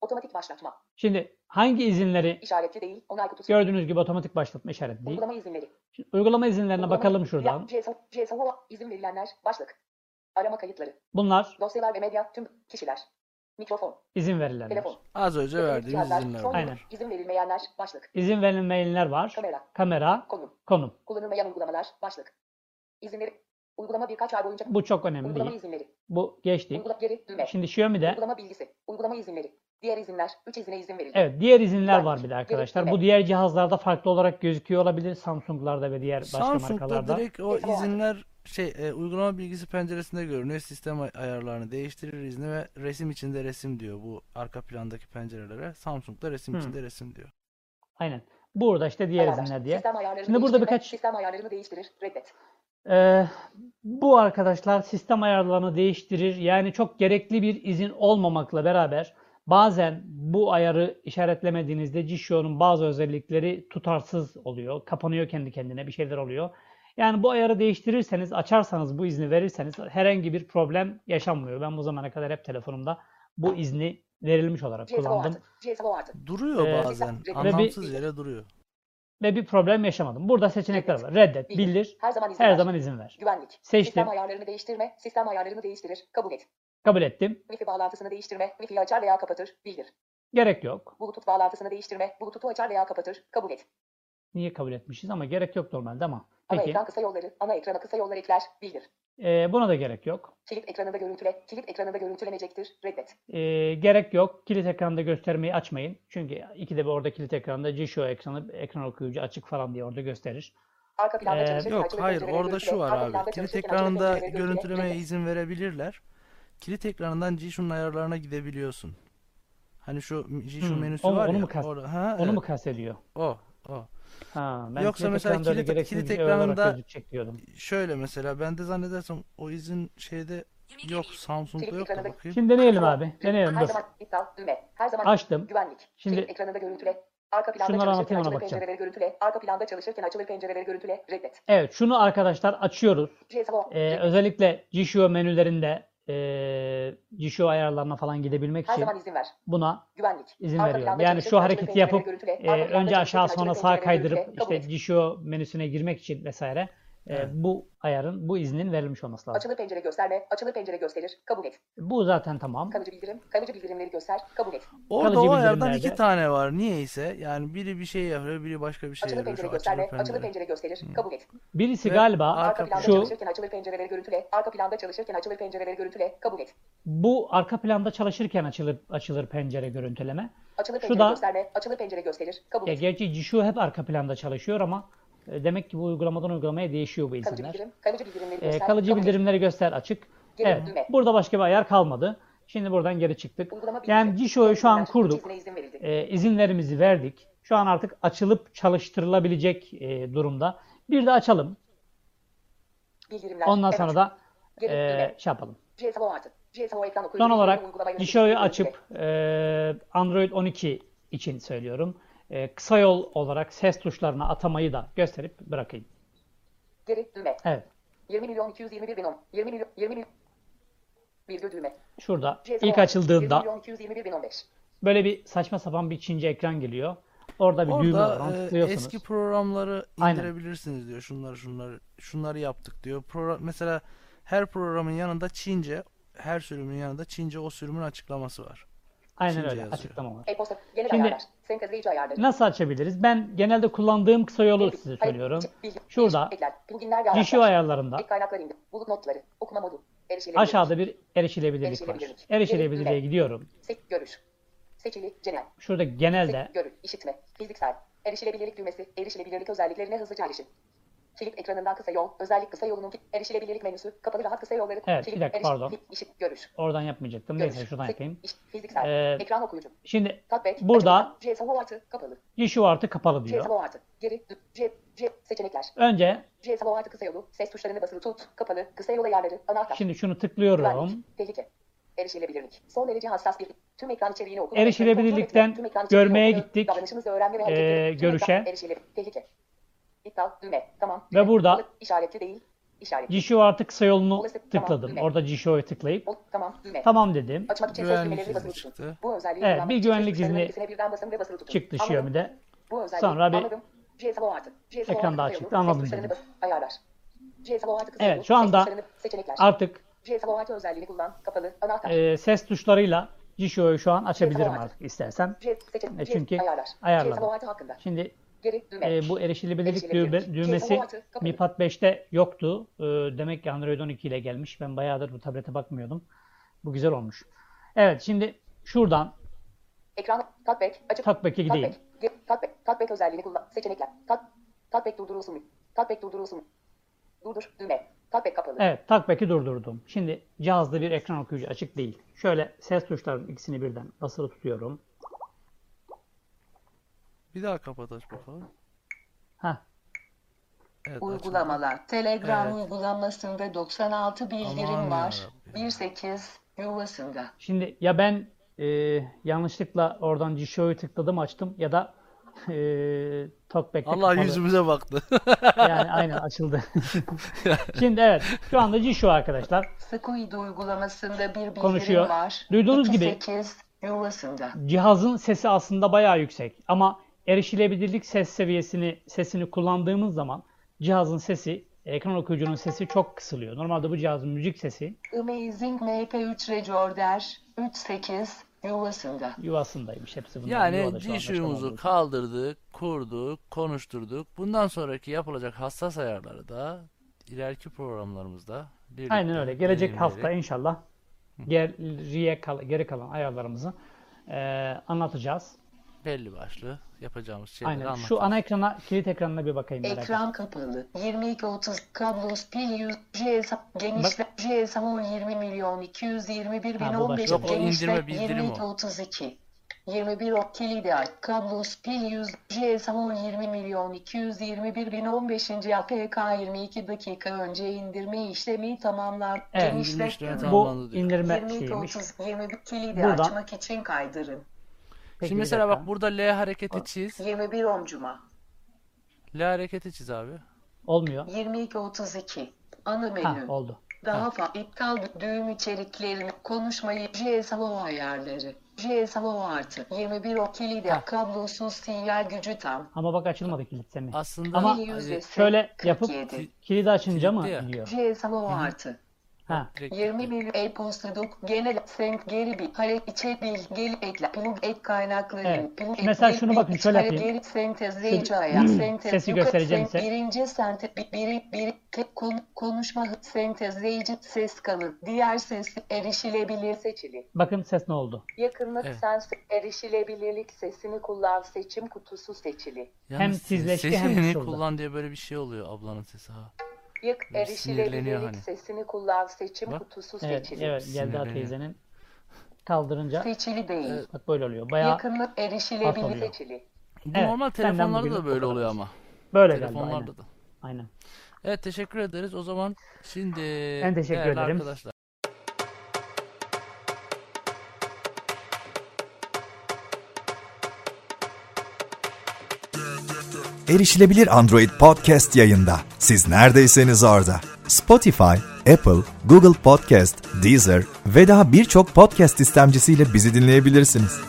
G: Otomatik başlatma.
D: Şimdi hangi izinleri
G: İşaretli değil. Onay kutusu.
D: gördüğünüz gibi otomatik başlatma işareti değil.
G: Uygulama izinleri.
D: Şimdi uygulama izinlerine
G: Uygulama-
D: bakalım şuradan.
G: Ya, GSO, GSO izin verilenler. Başlık. Arama kayıtları.
D: Bunlar
G: Dosyalar ve medya tüm kişiler. Mikrofon.
D: izin verilenler.
G: Telefon.
B: Az önce verdiğimiz
G: cihazlar,
B: izinler
G: son
B: var.
D: Aynen.
G: İzin verilmeyenler. Başlık.
D: İzin verilmeyenler var.
G: Kamera.
D: Kamera,
G: Konum.
D: konum.
G: Kullanılmayan uygulamalar. Başlık. İzinleri. Uygulama birkaç ay boyunca.
D: Bu çok önemli
G: Uygulama
D: değil.
G: izinleri.
D: Bu geçtik.
G: Uygula geri düğme.
D: Şimdi Xiaomi'de
G: Uygulama bilgisi. Uygulama izinleri. Diğer izinler. 3 izine izin verildi.
D: evet diğer izinler var bir de arkadaşlar. Bu diğer cihazlarda farklı olarak gözüküyor olabilir. Samsung'larda ve diğer başka
B: Samsung'da
D: markalarda.
B: direkt o izinler şey e, uygulama bilgisi penceresinde görünüyor. Sistem ay- ayarlarını değiştirir izni ve resim içinde resim diyor bu arka plandaki pencerelere. Samsung'da resim
D: Hmm.
B: içinde resim diyor.
D: Aynen. Burada işte diğer
G: Ayarlar.
D: izinler diye.
G: Sistem ayarlarını
D: Şimdi burada
G: değiştirme,
D: birkaç-
G: Sistem ayarlarını değiştirir. Reddet.
D: Ee, bu arkadaşlar sistem ayarlarını değiştirir. Yani çok gerekli bir izin olmamakla beraber bazen bu ayarı işaretlemediğinizde Jisho'nun bazı özellikleri tutarsız oluyor. Kapanıyor kendi kendine bir şeyler oluyor. Yani bu ayarı değiştirirseniz, açarsanız bu izni verirseniz herhangi bir problem yaşanmıyor. Ben bu zamana kadar hep telefonumda bu izni verilmiş olarak kullandım.
B: Duruyor
D: Ee,
B: bazen.
G: ve bir-
B: Anlamsız yere duruyor.
D: Ve bir problem yaşamadım. Burada seçenekler var. Reddet,
G: Bildir.
D: bildir,
G: Her zaman izin
D: her
G: ver.
D: zaman izin ver.
G: Güvenlik.
D: Seçtim.
G: Sistem ayarlarını değiştirme. Sistem ayarlarını değiştirir. Kabul et.
D: Kabul ettim.
G: Wi-Fi bağlantısını değiştirme. Wi-Fi'yi açar veya kapatır. Bildir.
D: Gerek yok.
G: Bluetooth bağlantısını değiştirme. Bluetooth'u açar veya kapatır. Kabul et.
D: Niye kabul etmişiz ama gerek yok normalde ama.
G: Ana
D: Peki.
G: ekran kısa yolları. Ana ekrana kısa yollar ekler. Bildir.
D: Ee, buna da gerek yok.
G: Kilit ekranında görüntüle. Kilit ekranında görüntülenecektir. Reddet.
D: Ee, gerek yok. Kilit ekranda göstermeyi açmayın. Çünkü ikide bir orada kilit ekranda G-Show ekranı, ekran okuyucu açık falan diye orada gösterir.
G: Arka planda
D: Ee,
G: çalışırken
B: Yok hayır orada şu var abi. Kilit ekranında görüntülemeye izin verebilirler. Kilit ekranından Jisho'nun ayarlarına gidebiliyorsun. Hani şu Jisho
D: Hmm,
B: menüsü
D: onu-
B: var
D: onu
B: ya.
D: mu kast-
B: orada. Ha,
D: Onu
B: evet.
D: mu kastediyor?
B: O. O.
D: Ha, ben
B: Yoksa
D: kilit
B: mesela
D: ekranda öyle
B: kilit-
D: gereksiz
B: kilit
D: bir şey olarak
B: ekranında-
D: gözükecek diyordum.
B: Şöyle mesela ben de zannedersem o izin şeyde yok Samsung'da
G: Kilit
B: yok da
G: ekranında-
B: bakayım.
D: Şimdi deneyelim abi. Deneyelim
G: Her
D: dur.
G: zaman iptal düğme. Her zaman
D: Açtım.
G: güvenlik.
D: Şimdi-
G: Kilit ekranında görüntüle. Arka planda
D: Şunları
G: çalışırken
D: anlatayım, ona
G: açılır
D: bakacağım.
G: pencereleri görüntüle. Arka planda çalışırken açılır pencereleri görüntüle. Reddet.
D: Evet şunu arkadaşlar açıyoruz. Ee, özellikle G-Show menülerinde ee, G-Show ayarlarına falan gidebilmek
G: Her
D: için
G: zaman izin ver.
D: buna
G: Güvenlik.
D: izin
G: Arka
D: veriyorum.
G: planda
D: Yani şu hareketi yapıp
G: görüntüle.
D: e,
G: planda
D: önce aşağı sonra sağa
G: pencereleri
D: kaydırıp
G: görüntüle. Kabul
D: işte
G: et.
D: Menüsüne girmek için vesaire e,
B: Evet.
D: bu ayarın, bu iznin verilmiş olması lazım.
G: Açılı pencere gösterme. Açılı pencere gösterir. Kabul et.
D: Bu zaten tamam.
G: Kalıcı bildirim. Kalıcı bildirimleri göster. Kabul et.
B: Orada
D: Kalıcı
B: o ayardan iki tane var. Niyeyse yani biri bir şey yapıyor, biri başka bir şey
G: Açılı
B: yapıyor.
G: pencere
B: Şu
G: gösterme.
B: açılı
G: Açılı
B: pencere.
G: gösterir. Kabul et.
D: Birisi
B: Ve
D: galiba
B: arka
G: Arka planda
D: şu
G: çalışırken açılır pencereleri görüntüle. Arka planda çalışırken açılır pencereleri görüntüle. Kabul et.
D: bu arka planda çalışırken açılır açılır pencere görüntüleme.
G: Açılı
D: Şu
G: pencere
D: da-
G: gösterme. Açılı pencere gösterir. Kabul
D: Ya
G: et.
D: gerçi G-Show hep arka planda çalışıyor ama demek ki bu uygulamadan uygulamaya değişiyor bu
G: Kalıcı
D: izinler.
G: bildirim. Kalıcı bildirimleri
D: E,
G: göster.
D: kalıcı
G: kabul et.
D: bildirimleri göster açık.
G: Geri
D: Evet. Burada başka bir ayar kalmadı. Şimdi buradan geri çıktık.
G: Uygulama.
D: Yani G-Show'u şu an kurduk.
G: İzin.
D: E, izinlerimizi verdik. Şu an artık açılıp çalıştırılabilecek e, durumda. Bir de açalım.
G: Bildirimler.
D: Ondan
G: Evet.
D: sonra da
G: Geri
D: e, şey yapalım. Son olarak
G: görüntüle.
D: açıp e, Android 12 için söylüyorum. E, kısa yol olarak ses tuşlarına atamayı da gösterip bırakayım.
G: Geri düğme.
D: Evet.
G: 20 milyon 221 bin 10. 20 milyon 20 milyon virgül düğme.
D: Şurada
G: GSO
D: ilk
G: artı. 20
D: açıldığında
G: milyon 221 bin 15.
D: böyle bir saçma sapan bir Çince ekran geliyor. Orada bir düğme var.
B: Orada
D: Onu
B: e,
D: tıklıyorsunuz.
B: eski programları
D: Aynen.
B: indirebilirsiniz diyor. Şunları şunları şunları yaptık diyor. Program, mesela her programın yanında Çince, her sürümün yanında Çince o sürümün açıklaması var.
D: Aynen
B: Çince
D: öyle.
B: yazıyor.
D: Açıklama var.
G: E-posta. Genel
D: Şimdi-
G: ayarlar. Ayarları.
D: Nasıl açabiliriz? Ben genelde kullandığım kısa yolu size
G: Hayır,
D: söylüyorum.
G: bilgi-
D: Şurada
G: Ekler. Pluginler ve
D: G-Show
G: araçlar.
D: ayarlarında
G: Ek kaynaklar indir. Bulut notları. Okuma modu. Erişilebilirlik.
D: aşağıda bir erişilebilirlik var.
G: Erişilebilirlik.
D: Erişilebilirliğe
G: Geri-
D: gidiyorum.
G: Se- görüş. Seçili. Genel.
D: Şurada genelde
G: Se- görü. işitme. Fiziksel. Erişilebilirlik düğmesi. Erişilebilirlik özelliklerine hızlıca erişin. Kilit ekranından kısa yol. Özellik kısa yolunun erişilebilirlik menüsü. Kapalı rahat kısa yolları.
D: Evet,
G: kilit,
D: bir dakika,
G: eriş-
D: pardon.
G: işit, görüş.
D: Oradan yapmayacaktım.
G: Görüş.
D: Neyse şuradan yapayım.
G: iş- fiziksel.
D: Ee,
G: Ekran okuyucu.
D: Şimdi
G: Talkback.
D: burada
G: Savo artı. Kapalı.
D: Issue artı kapalı diyor.
G: Savo artı. Geri. C. C. Seçenekler.
D: Önce
G: Savo artı kısa yolu. Ses tuşlarını basılı tut. Kapalı. Kısa yol ayarları. Anahtar.
D: şimdi şunu tıklıyorum.
G: Güvenlik. Tehlike. Erişilebilirlik. Son derece hassas bir tüm ekran içeriğini oku.
D: Erişilebilirlikten görmeye gittik.
G: Davranışımızı öğrenme ve
D: Ee, görüşe.
G: Tehlike. İptal. Düğme. Tamam.
D: Ve burada-
G: işaretli değil. İşaretli.
D: Issue artı kısa yolunu
G: Olası- tamam,
D: tıkladım.
G: düğme.
D: Orada Issue tıklayıp
G: O, tamam. Düğme.
D: tamam dedim.
G: Açmak için
B: Güvenlik izni çıktı.
G: Bu özelliği
D: Evet, bir güvenlik izni. Çıktı. Xiaomi'de.
G: Bu özelliği
D: Sonra bir
G: anladım. Savo artı.
D: Anladım dedim.
G: Ayarlar. Artı kısa
D: Evet, şu anda. Artık
G: artı özelliğini kullan. Kapalı. Anahtar.
D: e, ses tuşlarıyla Issue'yu şu an açabilirim
G: Tamam.
D: artık
G: seçen.
D: E, çünkü
G: ayarlar.
D: Şimdi. E, bu erişilebilirlik düğme- düğmesi. Mi Pad 5'te yoktu. E, demek ki Android 12 ile gelmiş. Ben bayağıdır bu tablete bakmıyordum. Bu güzel olmuş. Evet şimdi şuradan
G: Ekran talkback açık.
D: Talkback'e gideyim.
G: Talkback. Talkback özelliğini kullan. Seçenekler. Talk, talkback durdurulsun mu? Talkback durdurulsun mu? Durdur. Düğme. Talkback kapalı.
D: Evet, Talkback'i durdurdum. Şimdi cihazda bir ekran okuyucu açık değil. Şöyle ses tuşlarının ikisini birden basılı tutuyorum.
B: Bir daha kapat aç bakalım.
D: Heh,
B: Evet.
G: Uygulamalar. Telegram
B: Evet.
G: uygulamasında 96 bildirim
B: Aman
G: var.
B: yarabbim.
G: 18 yuvasında.
D: Şimdi ya ben e, yanlışlıkla oradan G-Show'u tıkladım açtım ya da e, Talkback'te
B: Allah
D: kapalı.
B: yüzümüze baktı.
D: Yani aynen açıldı. Şimdi evet şu anda G-Show arkadaşlar.
G: Squid uygulamasında bir bildirim
D: Konuşuyor.
G: var.
D: Duyduğunuz gibi
G: 28 yuvasında.
D: cihazın sesi aslında bayağı yüksek ama erişilebilirlik ses seviyesini sesini kullandığımız zaman cihazın sesi ekran okuyucunun sesi çok kısılıyor. Normalde bu cihazın müzik sesi
G: Amazing MP3 Recorder 38 yuvasında.
D: yuvasındaymış hepsi bunlar.
B: Yani
D: çıkamadığı için.
B: kaldırdık, kurduk, konuşturduk. Bundan sonraki yapılacak hassas ayarları da ileriki programlarımızda birlikte
D: Aynen öyle. Gelecek hafta inşallah geriye kal geri kalan ayarlarımızı eee, anlatacağız.
B: Belli başlı yapacağımız şeyleri
D: Aynen.
B: anlatacağız.
D: Şu ana ekrana, kilit ekranına bir bakayım merak ettim.
G: Ekran kapalı. 2230 kablos pil 100 GSM genişle GSM 20 milyon 221 bin
D: Ha, bu
G: 15
D: başka.
B: Yok, o indirme bildirim o.
G: 2232 21 o kilidi aç. Kablos pil 100 GSM 20 milyon 221 bin 15. APK 22 dakika önce indirme işlemi tamamlar.
D: Evet.
G: Genişle
B: İndirme işlemi
D: Bu indirme
G: 22
D: şeyiymiş.
G: 30 21 kilidi
D: Buradan-
G: açmak için kaydırın.
D: Peki,
B: Şimdi mesela
D: dakika.
B: bak burada L hareketi çiz.
G: 21 omcuma.
B: L hareketi çiz abi.
D: Olmuyor.
G: 22 32 ana
D: Ha
G: menü.
D: oldu.
G: Daha fazla iptal düğüm içeriklerini konuşmayı GSMO ayarları. GSMO artı 21 o kilidi
D: Ha.
G: kablosuz sinyal gücü tam.
D: Ama bak açılmadı kilit Semih.
B: Aslında
D: Ama şöyle yapıp
G: 47.
D: kilidi açınca mı gidiyor?
G: GSMO artı
D: Ha.
B: direkt
G: 20 milyon e-posta dok genel senk geri bir hale içe bilgi ekle plug et kaynakları
D: Evet.
G: plug et
D: Mesela şunu
G: bir
D: bakın, şöyle yapayım.
G: geri sentezleyici
D: Şu-
G: ayak sentez
D: Sesi
G: yukarı
D: göstereceğim
G: sen-
D: size.
G: birinci sente bir, biri, biri tek kon- konuşma sentezleyici ses kalın diğer ses erişilebilir seçili
D: Bakın ses ne oldu?
G: yakınlık
B: Evet.
G: sensör erişilebilirlik sesini kullan seçim kutusu seçili
B: Yalnız
D: Hem tizleşti, hem
B: kullan diye böyle bir şey oluyor ablanın sesi ha. Sinirleniyor
G: erişilebilirlik
B: hani.
G: sesini kullan seçim
B: Bak.
G: kutusu
D: Evet,
G: seçili
D: evet
B: Sinirleniyor.
D: teyzenin kaldırınca
G: seçili değil
D: bak böyle oluyor. Bayağı
G: yakınlık
D: Fark
G: erişilebilir
D: oluyor.
G: seçili
B: Bu
D: Evet,
B: normal telefonlarda da böyle oluyor ama.
D: böyle geldi aynen.
B: Telefonlarda da.
D: Aynen.
B: Evet teşekkür ederiz. O zaman şimdi
D: Ben teşekkür ederim.
B: arkadaşlar.
A: Erişilebilir Android Podcast yayında. Siz neredeyseniz orada. Spotify, Apple, Google Podcast, Deezer ve daha birçok podcast istemcisiyle bizi dinleyebilirsiniz.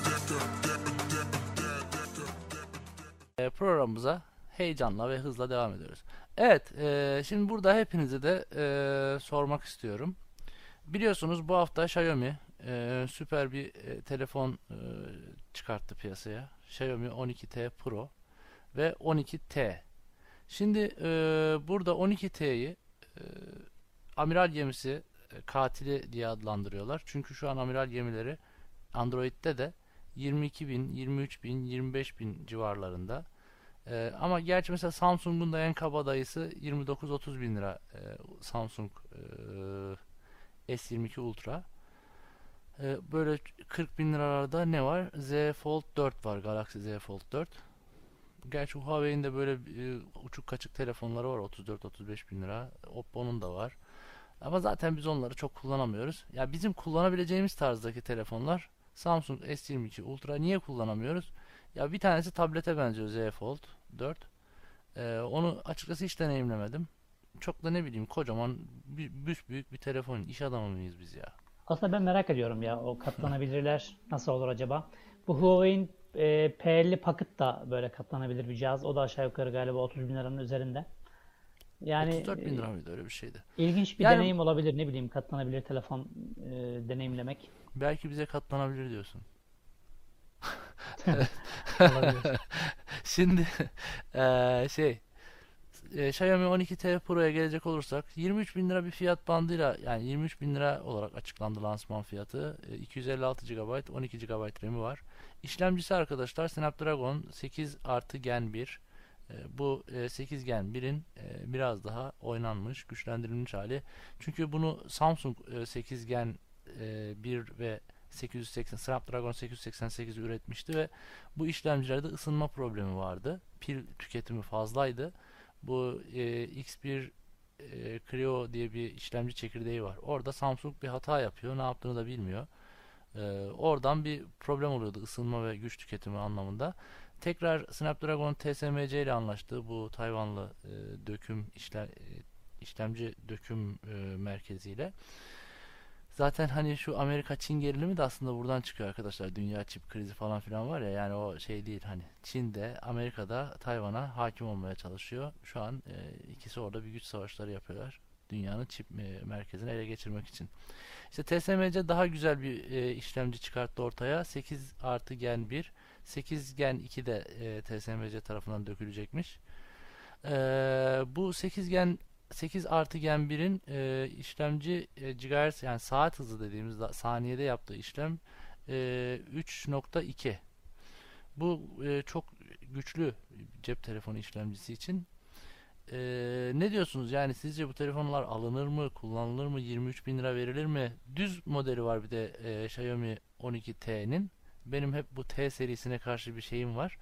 B: e, programımıza heyecanla ve hızla devam ediyoruz. Evet, e, şimdi burada hepinize de e, sormak istiyorum. Biliyorsunuz bu hafta Xiaomi e, süper bir telefon çıkarttı piyasaya. Xiaomi 12T Pro ve 12T. Şimdi e, burada 12T'yi e, amiral gemisi e, katili diye adlandırıyorlar. Çünkü şu an amiral gemileri Android'de de 22 bin, 23 bin, 25 bin civarlarında. E, ama gerçi mesela Samsung'un da en kabadayısı 29-30 bin lira e, Samsung e, S22 Ultra. E, böyle 40 bin liralarda ne var? Z Fold 4 var. Galaxy Z Fold 4. Gerçi Huawei'in de böyle e, uçuk kaçık telefonları var 34-35 bin lira. Oppo'nun da var. Ama zaten biz onları çok kullanamıyoruz. Ya bizim kullanabileceğimiz tarzdaki telefonlar Samsung S22 Ultra niye kullanamıyoruz? Ya bir tanesi tablete benziyor Z Fold 4. Ee, onu açıkçası hiç deneyimlemedim. Çok da ne bileyim kocaman bir, büyük bir telefon. İş adamı mıyız biz ya?
D: Aslında ben merak ediyorum ya o katlanabilirler nasıl olur acaba? Bu Huawei'in e, P50 Pocket da böyle katlanabilir bir cihaz. O da aşağı yukarı galiba 30 bin liranın üzerinde.
B: Yani 34 bin lira mıydı öyle bir şeydi.
D: İlginç bir yani, deneyim olabilir ne bileyim katlanabilir telefon e, deneyimlemek.
B: Belki bize katlanabilir diyorsun. Şimdi e, şey e, Xiaomi 12T Pro'ya gelecek olursak 23 bin lira bir fiyat bandıyla yani 23 bin lira olarak açıklandı lansman fiyatı. E, 256 GB 12 GB RAM'i var. İşlemcisi arkadaşlar Snapdragon 8 artı Gen 1. E, bu e, 8 Gen 1'in e, biraz daha oynanmış, güçlendirilmiş hali. Çünkü bunu Samsung e, 8 Gen e, 1 ve 880 Snapdragon 888 üretmişti ve bu işlemcilerde ısınma problemi vardı. Pil tüketimi fazlaydı. Bu e, X1 e, Creo diye bir işlemci çekirdeği var. Orada Samsung bir hata yapıyor. Ne yaptığını da bilmiyor. E, oradan bir problem oluyordu ısınma ve güç tüketimi anlamında. Tekrar Snapdragon TSMC ile anlaştı. Bu Tayvanlı e, döküm işler, e, işlemci döküm e, merkeziyle. Zaten hani şu Amerika Çin gerilimi de aslında buradan çıkıyor arkadaşlar. Dünya çip krizi falan filan var ya yani o şey değil hani Çin'de Amerika'da Tayvan'a hakim olmaya çalışıyor. Şu an e, ikisi orada bir güç savaşları yapıyorlar. Dünyanın çip e, merkezini ele geçirmek için. İşte TSMC daha güzel bir e, işlemci çıkarttı ortaya. 8 artı gen 1. 8 gen 2 de e, TSMC tarafından dökülecekmiş. E, bu 8 gen 8 artı gen 1'in e, işlemci e, gigahertz yani saat hızı dediğimiz saniyede yaptığı işlem e, 3.2 bu e, çok güçlü cep telefonu işlemcisi için e, ne diyorsunuz yani sizce bu telefonlar alınır mı kullanılır mı 23 bin lira verilir mi düz modeli var bir de e, Xiaomi 12T'nin benim hep bu T serisine karşı bir şeyim var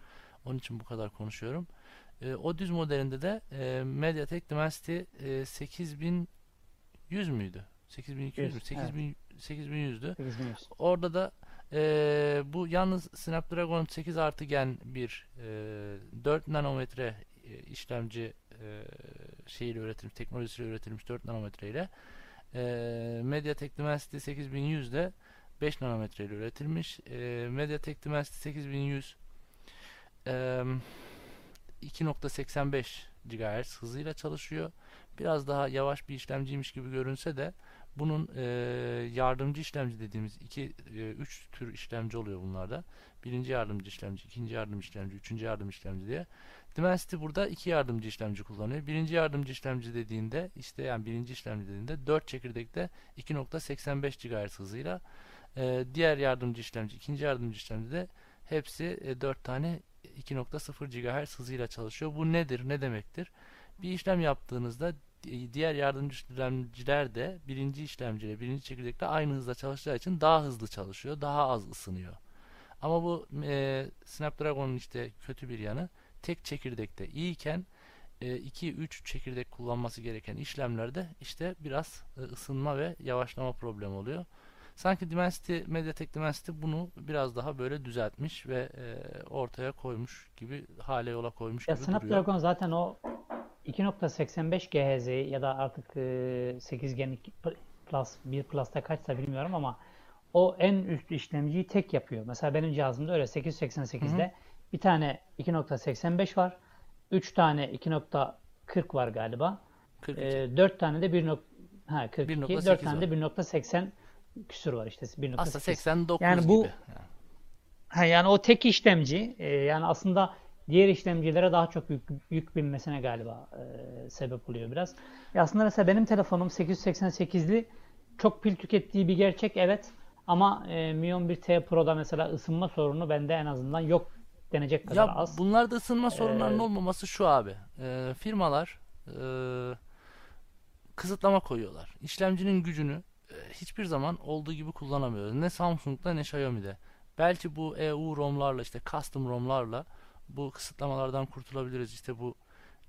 B: onun için bu kadar konuşuyorum e, o düz modelinde de e, MediaTek Dimensity e, 8100 müydü? 8200 mü? 8000 evet. 8100'dü. 8100. Orada da e, bu yalnız Snapdragon 8 artı gen bir e, 4 nanometre işlemci e, şeyiyle üretilmiş, teknolojisiyle üretilmiş 4 nanometre ile e, MediaTek Dimensity 8100 de 5 nanometre ile üretilmiş. E, MediaTek Dimensity 8100 eee 2.85 GHz hızıyla çalışıyor. Biraz daha yavaş bir işlemciymiş gibi görünse de bunun e, yardımcı işlemci dediğimiz iki, e, üç tür işlemci oluyor bunlarda. Birinci yardımcı işlemci, ikinci yardımcı işlemci, üçüncü yardımcı işlemci diye. Dimensity burada iki yardımcı işlemci kullanıyor. Birinci yardımcı işlemci dediğinde işte yani birinci işlemci dediğinde 4 çekirdekte 2.85 GHz hızıyla e, diğer yardımcı işlemci, ikinci yardımcı işlemci de hepsi e, 4 tane 2.0 GHz hızıyla çalışıyor. Bu nedir? Ne demektir? Bir işlem yaptığınızda diğer yardımcı işlemciler de birinci işlemciyle birinci çekirdekle aynı hızla çalıştığı için daha hızlı çalışıyor. Daha az ısınıyor. Ama bu e, Snapdragon'un işte kötü bir yanı tek çekirdekte iyiyken 2-3 e, çekirdek kullanması gereken işlemlerde işte biraz e, ısınma ve yavaşlama problemi oluyor. Sanki Dimensity, Mediatek Dimensity bunu biraz daha böyle düzeltmiş ve e, ortaya koymuş gibi hale yola koymuş
D: ya
B: gibi
D: Snapdragon
B: duruyor.
D: zaten o 2.85 GHz ya da artık e, 8 Gen Plus 1 Plus'ta kaçsa bilmiyorum ama o en üst işlemciyi tek yapıyor. Mesela benim cihazımda öyle 888'de Hı-hı. Bir tane 2.85 var. 3 tane 2.40 var galiba. 42. E, 4 tane de 1. Ha 42. 4 tane de 1.80 küsur var işte 1.8.
B: Aslında 89 yani bu, gibi.
D: Ha, yani o tek işlemci e, yani aslında diğer işlemcilere daha çok yük, yük binmesine galiba e, sebep oluyor biraz. E aslında mesela benim telefonum 888'li çok pil tükettiği bir gerçek evet ama e, Mi 11T Pro'da mesela ısınma sorunu bende en azından yok denecek kadar
B: Ya
D: az.
B: bunlarda ısınma sorunlarının
D: Ee,
B: olmaması şu abi. Ee, firmalar e, kısıtlama koyuyorlar. İşlemcinin gücünü e, hiçbir zaman olduğu gibi kullanamıyoruz. Ne Samsung'da ne Xiaomi'de. Belki bu EU ROM'larla işte custom ROM'larla bu kısıtlamalardan kurtulabiliriz. İşte bu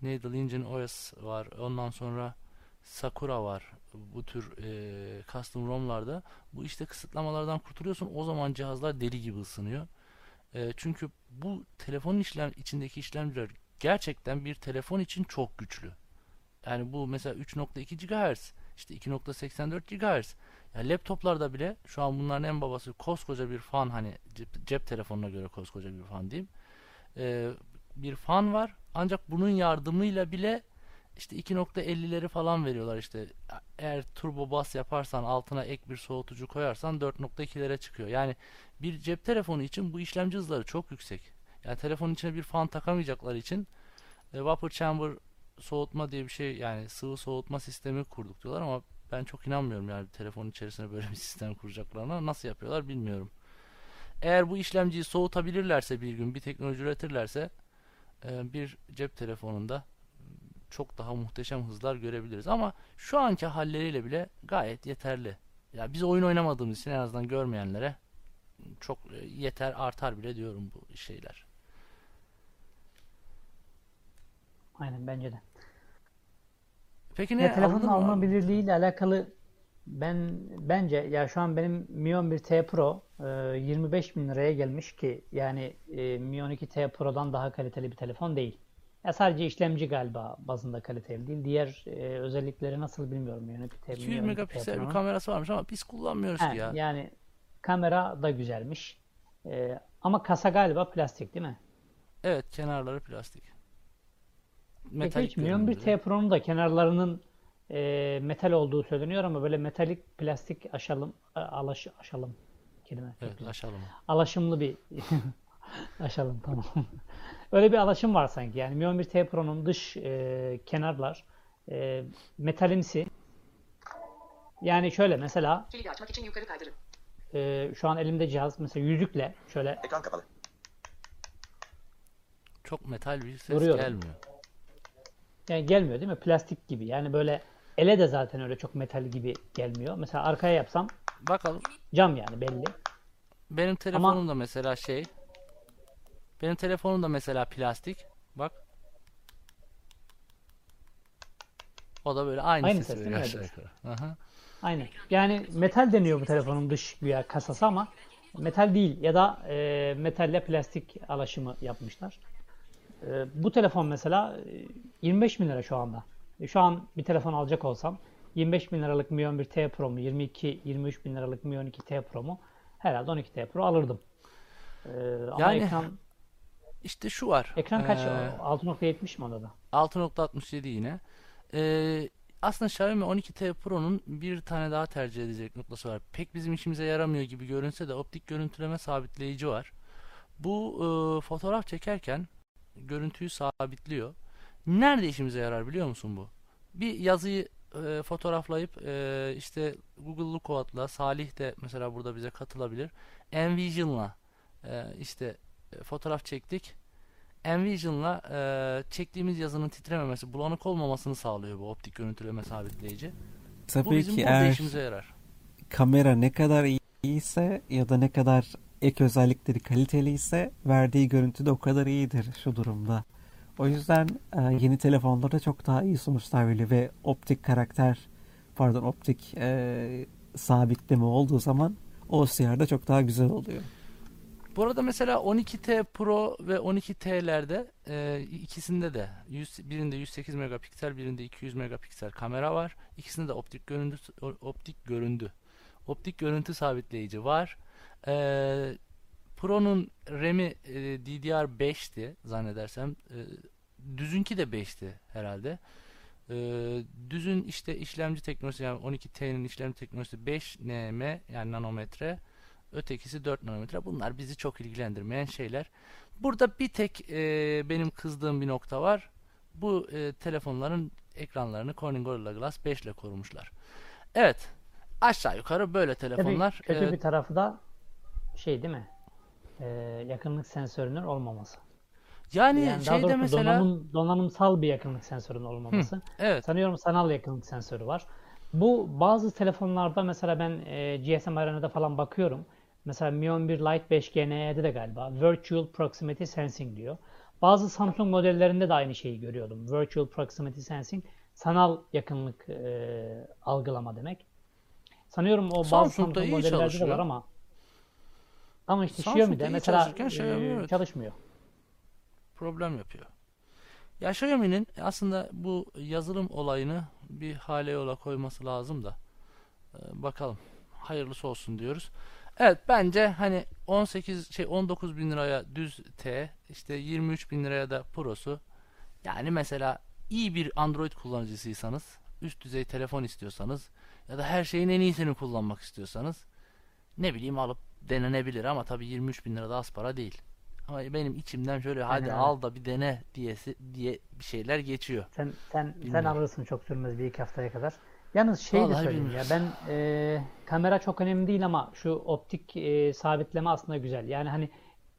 B: Needle Engine OS var. Ondan sonra Sakura var. Bu tür e, custom ROM'larda bu işte kısıtlamalardan kurtuluyorsun. O zaman cihazlar deli gibi ısınıyor. E, çünkü bu telefonun işlem içindeki işlemciler gerçekten bir telefon için çok güçlü. Yani bu mesela 3.2 GHz, işte 2.84 GHz. Ya laptoplarda bile şu an bunların en babası koskoca bir fan hani cep, cep telefonuna göre koskoca bir fan diyeyim. E, bir fan var. Ancak bunun yardımıyla bile işte 2.50'leri falan veriyorlar işte. Eğer turbo bas yaparsan altına ek bir soğutucu koyarsan 4.2'lere çıkıyor. Yani bir cep telefonu için bu işlemci hızları çok yüksek. Yani telefonun içine bir fan takamayacakları için e, vapor chamber soğutma diye bir şey yani sıvı soğutma sistemi kurduk diyorlar ama ben çok inanmıyorum yani telefonun içerisine böyle bir sistem kuracaklarına. Nasıl yapıyorlar bilmiyorum. Eğer bu işlemciyi soğutabilirlerse bir gün bir teknoloji üretirlerse e, bir cep telefonunda çok daha muhteşem hızlar görebiliriz. Ama şu anki halleriyle bile gayet yeterli. Ya biz oyun oynamadığımız için en azından görmeyenlere çok e, yeter artar bile diyorum bu şeyler.
D: Aynen bence de.
B: Peki ne
D: Ya telefonun alınabilirliği ile alakalı ben bence ya şu an benim Mi 11T Pro e, 25 bin liraya gelmiş ki yani e, Mi 12T Pro'dan daha kaliteli bir telefon değil. Ya sadece işlemci galiba bazında kaliteli değil. Diğer e, özellikleri nasıl bilmiyorum. Mi 12T,
B: 200
D: Mi 12T
B: megapiksel bir kamerası varmış ama biz kullanmıyoruz
D: He,
B: ki ya.
D: yani kamera da güzelmiş. E, ama kasa galiba plastik değil mi?
B: Evet kenarları plastik.
D: Peki
B: Metalik
D: hiç Mi
B: görünümlü.
D: 11T Pro'nun da kenarlarının e, metal olduğu söyleniyor ama böyle metalik plastik aşalım alaş, aşalım kelime
B: Evet aşalım.
D: Alaşımlı bir aşalım tamam. Öyle bir alaşım var sanki. Yani Mi 11T Pro'nun dış e, kenarlar e, metalimsi. Yani şöyle mesela
G: Kilidi açmak için yukarı kaydırın.
D: e, şu an elimde cihaz mesela yüzükle şöyle
A: Ekran kapalı.
B: Çok metal bir ses
D: Duruyorum.
B: gelmiyor.
D: yani gelmiyor değil mi? Plastik gibi. Yani böyle ele de zaten öyle çok metal gibi gelmiyor. Mesela arkaya yapsam
B: Bakalım.
D: cam yani belli.
B: Benim telefonum da mesela şey. Benim telefonum da mesela plastik. Bak. O da böyle aynı,
D: Aynı
B: sesi veriyor aşağı yukarı. Aha.
D: Aynen. Yani metal deniyor bu telefonun dış güya kasası ama metal değil ya da e, metalle plastik alaşımı yapmışlar. E, bu telefon mesela e, 25 bin lira şu anda. E, şu an bir telefon alacak olsam 25 bin liralık Mi 11T Pro mu 22-23 bin liralık Mi 12T Pro mu herhalde 12T Pro alırdım. E, ama
B: Yani
D: ekran
B: İşte şu var.
D: ekran kaç?
B: Ee,
D: 6.70 mi onda da?
B: 6.67 yine. Ee, aslında Xiaomi 12T Pro'nun bir tane daha tercih edecek noktası var. Pek bizim işimize yaramıyor gibi görünse de optik görüntüleme sabitleyici var. Bu e, fotoğraf çekerken görüntüyü sabitliyor. Nerede işimize yarar biliyor musun bu? Bir yazıyı e, fotoğraflayıp e, işte Google Lookout'la Salih de mesela burada bize katılabilir. Envision'la e, işte fotoğraf çektik. Envision'la e, çektiğimiz yazının titrememesi, bulanık olmamasını sağlıyor bu optik görüntüleme sabitleyici. Bu
C: Tabii
B: bizim
C: ki eğer
B: işimize yarar.
C: kamera ne kadar iyi- iyiyse ya da ne kadar ek özellikleri kaliteli ise verdiği görüntü de o kadar iyidir şu durumda. O yüzden e, yeni telefonlarda çok daha iyi sonuçlar veriyor ve optik karakter pardon optik e, sabitleme olduğu zaman OCR'da çok daha güzel oluyor.
B: Bu arada mesela 12T Pro ve 12T'lerde e, ikisinde de 100, birinde 108 megapiksel, birinde 200 megapiksel kamera var. İkisinde de optik görüntü optik göründü. Optik görüntü sabitleyici var. E, Pro'nun RAM'i e, DDR5'ti zannedersem. E, düzünki de 5'ti herhalde. E, düzün işte işlemci teknolojisi yani 12T'nin işlemci teknolojisi 5 nm yani nanometre. Ötekisi 4 nanometre. Bunlar bizi çok ilgilendirmeyen şeyler. Burada bir tek e, benim kızdığım bir nokta var. Bu e, telefonların ekranlarını Corning Gorilla Glass 5 ile korumuşlar. Evet. Aşağı yukarı böyle
D: Tabii
B: telefonlar.
D: kötü
B: e,
D: bir tarafı da şey değil mi? e, yakınlık sensörünün olmaması.
B: Yani,
D: Yani
B: şeyde
D: doğrusu
B: mesela
D: donanım, donanımsal bir yakınlık sensörünün olmaması.
B: evet.
D: Sanıyorum sanal yakınlık sensörü var. Bu bazı telefonlarda mesela ben e, GSM Arena'da falan bakıyorum. Mesela Mi 11 Lite 5G NE'de de galiba Virtual Proximity Sensing diyor. Bazı Samsung modellerinde de aynı şeyi görüyordum. Virtual Proximity Sensing sanal yakınlık e, algılama demek. Sanıyorum o bazı Samsung
B: iyi
D: modellerde de
B: çalışıyor.
D: var ama ama işte
B: Samsung'da
D: Xiaomi'de mesela
B: Xiaomi,
D: e,
B: evet.
D: çalışmıyor.
B: problem yapıyor. Ya Xiaomi'nin aslında bu yazılım olayını bir hale yola koyması lazım da Ee, bakalım hayırlısı olsun diyoruz. Evet bence hani 18 şey 19 bin liraya düz T işte 23 bin liraya da Pro'su yani mesela iyi bir Android kullanıcısıysanız üst düzey telefon istiyorsanız ya da her şeyin en iyisini kullanmak istiyorsanız ne bileyim alıp denenebilir ama tabii 23 bin lira da az para değil. Ama benim içimden şöyle hadi
D: öyle.
B: al da bir dene diyesi diye bir şeyler geçiyor.
D: Sen sen sen
B: Bilmiyorum.
D: alırsın çok sürmez bir iki haftaya kadar. Yalnız şey de söyleyeyim ya
B: bilmiyorum.
D: ben e, kamera çok önemli değil ama şu optik e, sabitleme aslında güzel. Yani hani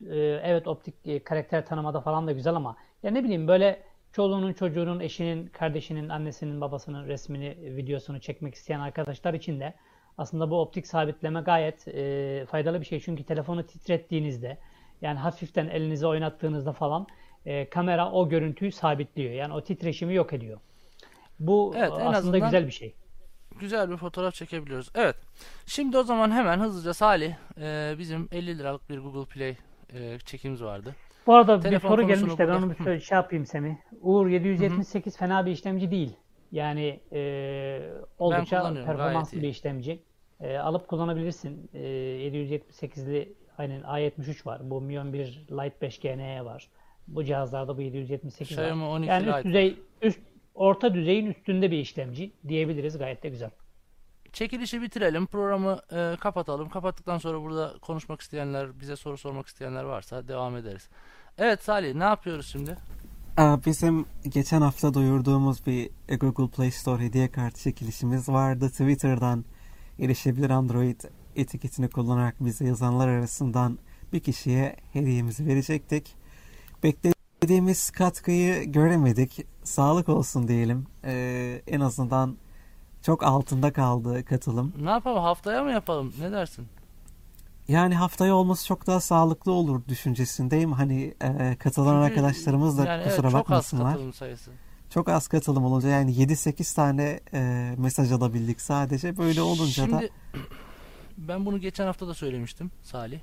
D: e, evet optik e, karakter tanımada falan da güzel ama ya ne bileyim böyle çoluğunun çocuğunun eşinin kardeşinin annesinin babasının resmini videosunu çekmek isteyen arkadaşlar için de aslında bu optik sabitleme gayet e, faydalı bir şey. Çünkü telefonu titrettiğinizde yani hafiften elinizi oynattığınızda falan e, kamera o görüntüyü sabitliyor. Yani o titreşimi yok ediyor. Bu
B: Evet, en
D: aslında
B: azından-
D: güzel bir şey.
B: Güzel bir fotoğraf çekebiliyoruz. Evet. Şimdi o zaman hemen hızlıca Salih e, bizim 50 liralık bir Google Play e, çekimiz vardı.
D: Bu arada bir
B: Telefon
D: soru
B: konusunu
D: gelmiş de ben onu bir şey yapayım Semih. Uğur 778 fena bir işlemci değil. Yani e, oldukça performanslı bir işlemci. E, alıp kullanabilirsin. E, 778'li aynen A73 var. Bu Mi 11 Lite 5G NE var. Bu cihazlarda bu 778 var.
B: Xiaomi 12
D: Yani
B: Lite
D: üst düzey üst orta düzeyin üstünde bir işlemci diyebiliriz. Gayet de güzel.
B: Çekilişi bitirelim. Programı e, kapatalım. Kapattıktan sonra burada konuşmak isteyenler, bize soru sormak isteyenler varsa devam ederiz. Evet Salih ne yapıyoruz şimdi?
C: Bizim geçen hafta duyurduğumuz bir Google Play Store hediye kartı çekilişimiz vardı. Twitter'dan erişebilir Android etiketini kullanarak bize yazanlar arasından bir kişiye hediyemizi verecektik. Beklediğimiz katkıyı göremedik. Sağlık olsun diyelim. Ee, en azından çok altında kaldı katılım.
B: Ne yapalım? Haftaya mı yapalım? Ne dersin?
C: Yani haftaya olması çok daha sağlıklı olur düşüncesindeyim. Hani e, katılan
B: Çünkü
C: arkadaşlarımız da
B: yani evet,
C: kusura
B: çok az
C: bakmasınlar.
B: katılım sayısı.
C: Çok az katılım olunca yani 7-8 tane e, mesaj alabildik sadece. Böyle olunca da
B: Şimdi ben bunu geçen hafta da söylemiştim Salih.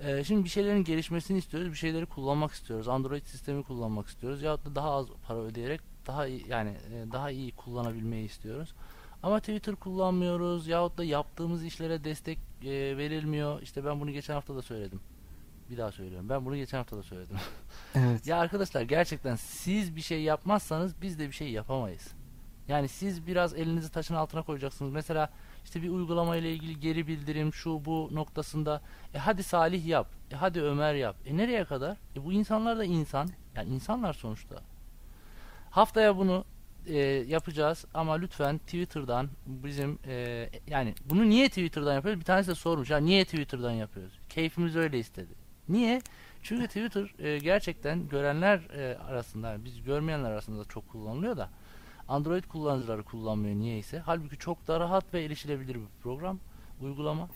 B: Ee, şimdi bir şeylerin gelişmesini istiyoruz, bir şeyleri kullanmak istiyoruz. Android sistemi kullanmak istiyoruz. Ya da daha az para ödeyerek daha iyi yani e, daha iyi kullanabilmeyi istiyoruz. Ama Twitter kullanmıyoruz yahut da yaptığımız işlere destek e, verilmiyor. İşte ben bunu geçen hafta da söyledim. Bir daha söylüyorum. Ben bunu geçen hafta da söyledim.
C: evet.
B: Ya arkadaşlar gerçekten siz bir şey yapmazsanız biz de bir şey yapamayız. Yani siz biraz elinizi taşın altına koyacaksınız. Mesela işte bir uygulama ile ilgili geri bildirim şu bu noktasında e hadi Salih yap. E hadi Ömer yap. E nereye kadar? E bu insanlar da insan. Yani insanlar sonuçta. Haftaya bunu e, yapacağız ama lütfen Twitter'dan bizim e, yani bunu niye Twitter'dan yapıyoruz? Bir tanesi de sormuş. Ya niye Twitter'dan yapıyoruz? Keyfimiz öyle istedi. Niye? Çünkü Twitter e, gerçekten görenler e, arasında, biz görmeyenler arasında çok kullanılıyor da Android kullanıcıları kullanmıyor niyeyse. Halbuki çok da rahat ve erişilebilir bir program, uygulama.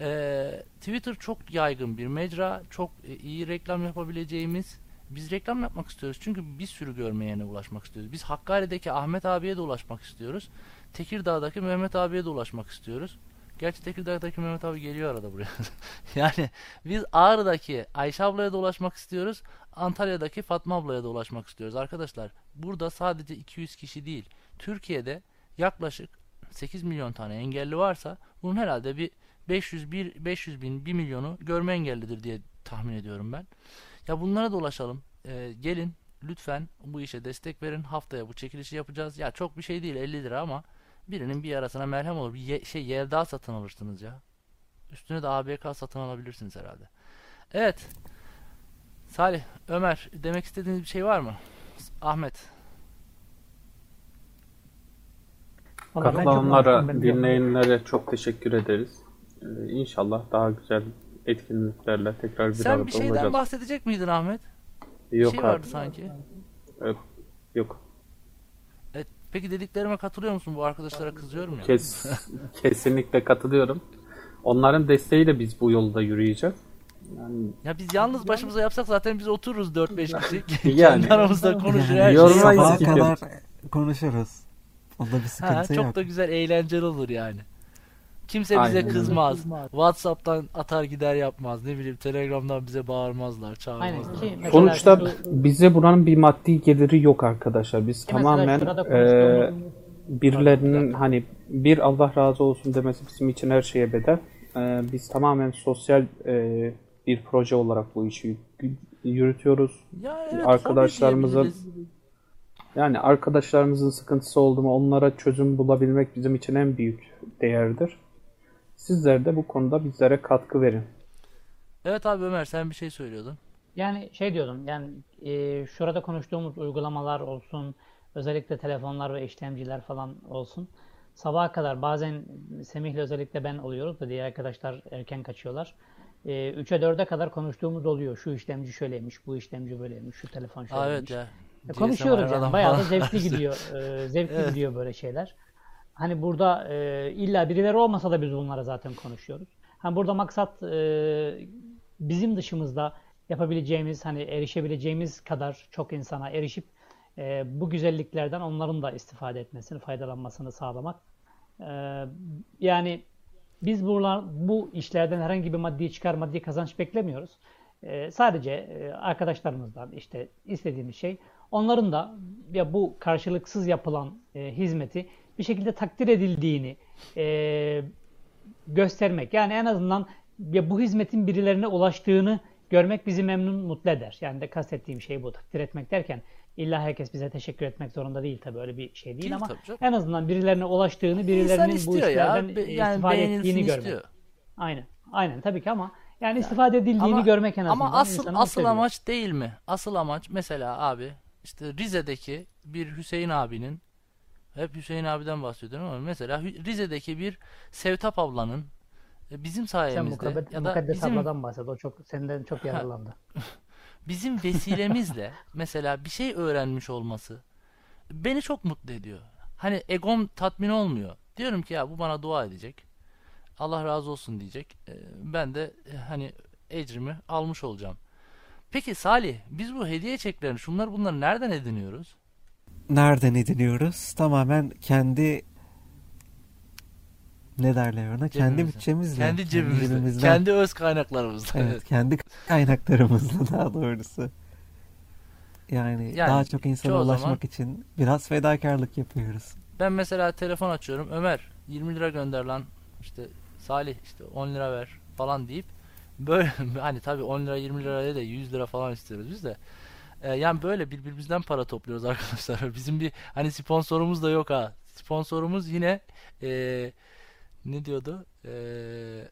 B: E, Twitter çok yaygın bir mecra, çok e, iyi reklam yapabileceğimiz. Biz reklam yapmak istiyoruz çünkü bir sürü görmeyene ulaşmak istiyoruz. Biz Hakkari'deki Ahmet abiye de ulaşmak istiyoruz. Tekirdağ'daki Mehmet abiye de ulaşmak istiyoruz. Gerçi Tekirdağ'daki Mehmet abi geliyor arada buraya. yani biz Ağrı'daki Ayşe ablaya da ulaşmak istiyoruz. Antalya'daki Fatma ablaya da ulaşmak istiyoruz. Arkadaşlar burada sadece 200 kişi değil. Türkiye'de yaklaşık 8 milyon tane engelli varsa bunun herhalde bir 500 bir 500 bin 1 milyonu görme engellidir diye tahmin ediyorum ben. Ya bunlara da ulaşalım. Ee, gelin lütfen bu işe destek verin. Haftaya bu çekilişi yapacağız. Ya çok bir şey değil 50 lira ama birinin bir yarasına merhem olur. Bir ye- şey Yelda satın alırsınız ya. Üstüne de ABK satın alabilirsiniz herhalde. Evet. Salih, Ömer demek istediğiniz bir şey var mı? Ahmet.
D: Vallahi
E: Katılanlara, dinleyenlere çok teşekkür ederiz. Ee, inşallah daha güzel etkinliklerle tekrar bir
B: Sen
E: arada
B: bir şeyden
E: olacağız.
B: bahsedecek miydin Ahmet?
E: Yok
B: bir şey
E: abi.
B: vardı sanki.
E: Evet, Yok.
B: Peki dediklerime katılıyor musun? Bu arkadaşlara kızıyorum ya.
E: Kes, kesinlikle katılıyorum. Onların desteğiyle biz bu yolda yürüyeceğiz. Yani
B: Ya biz yalnız başımıza yapsak zaten biz otururuz 4-5 kişi.
E: Yani.
B: Kendi aramızda konuşur her
C: Yani
B: şey.
C: Sabaha kadar konuşuruz. Onda bir
B: Ha,
C: sıkıntı
B: çok
C: yok.
B: da güzel eğlenceli olur yani. Kimse bize
E: Aynen öyle.
B: kızmaz. Whatsapp'tan atar gider yapmaz. Ne bileyim Telegram'dan bize bağırmazlar,
D: Aynen
B: çağırmazlar.
D: ki mesela
E: sonuçta
D: şu-
E: bize buranın bir maddi geliri yok arkadaşlar. Biz
D: Ki
E: tamamen e, birilerinin hani bir Allah razı olsun demesi bizim için her şeye bedel. E, biz tamamen sosyal e, bir proje olarak bu işi yürütüyoruz.
B: Ya evet, diyebiliriz.
E: Yani arkadaşlarımızın sıkıntısı oldu mu onlara çözüm bulabilmek bizim için en büyük değerdir. Sizler de bu konuda bizlere katkı verin.
B: Evet abi Ömer sen bir şey söylüyordun.
D: Yani şey diyordum yani e, şurada konuştuğumuz uygulamalar olsun özellikle telefonlar ve işlemciler falan olsun sabaha kadar bazen Semih'le özellikle ben oluyoruz da diğer arkadaşlar erken kaçıyorlar. E, 3'e 4'e kadar konuştuğumuz oluyor. Şu işlemci şöyleymiş, bu işlemci böyleymiş, şu telefon şöyleymiş.
B: evet ya.
D: E, konuşuyoruz yani. Bayağı da zevkli gidiyor. e, zevkli
B: Evet.
D: gidiyor böyle şeyler. Hani burada e, illa birileri olmasa da biz bunlara zaten konuşuyoruz. Hani burada maksat e, bizim dışımızda yapabileceğimiz hani erişebileceğimiz kadar çok insana erişip e, bu güzelliklerden onların da istifade etmesini, faydalanmasını sağlamak. E, yani biz buralar, bu işlerden herhangi bir maddi çıkar, maddi kazanç beklemiyoruz. E, sadece e, arkadaşlarımızdan işte istediğimiz şey onların da ya bu karşılıksız yapılan e, hizmeti bir şekilde takdir edildiğini e, göstermek. Yani en azından ya bu hizmetin birilerine ulaştığını görmek bizi memnun, mutlu eder. Yani de kastettiğim şey bu. Takdir etmek derken illa herkes bize teşekkür etmek zorunda değil tabii öyle bir şey değil,
B: Değil
D: ama en azından birilerine ulaştığını, birilerinin bu
B: ya.
D: işlerden
B: Be-
D: e,
B: yani
D: istifade ettiğini görmek.
B: istiyor.
D: Aynen. Aynen tabii ki ama yani istifade edildiğini
B: Ama,
D: görmek en azından
B: ama asıl asıl amaç değil mi? Asıl amaç mesela abi işte Rize'deki bir Hüseyin abinin hep Hüseyin abiden bahsediyorum ama mesela Rize'deki bir Sevtap ablanın e, bizim
D: Sen
B: sayemizde
D: mukaddes,
B: ya da
D: mukaddes
B: bizim
D: abladan bahset. O çok senden çok yararlandı.
B: bizim vesilemizle mesela bir şey öğrenmiş olması beni çok mutlu ediyor. Hani egom tatmin olmuyor. Diyorum ki ya bu bana dua edecek. Allah razı olsun diyecek. Ee, Ben de e, hani ecrimi almış olacağım. Peki Salih biz bu hediye çeklerini şunlar bunları nereden ediniyoruz?
C: Nereden ediniyoruz? Tamamen kendi ne derler ona? Kendi bütçemizle.
B: Kendi cebimizden,
C: cebimizden.
B: kendi öz kaynaklarımızdan.
C: Evet, kendi kaynaklarımızla daha doğrusu. Yani,
B: Yani
C: daha çok insana ulaşmak
B: zaman-
C: için biraz fedakarlık yapıyoruz.
B: Ben mesela telefon açıyorum. Ömer 20 lira gönder lan. İşte Salih işte 10 lira ver falan deyip böyle hani tabii 10 lira 20 lira değil de 100 lira falan istiyoruz biz de. Ee, yani böyle birbirimizden para topluyoruz arkadaşlar. Bizim bir hani sponsorumuz da yok ha. Sponsorumuz yine ee, ne diyordu? Ee,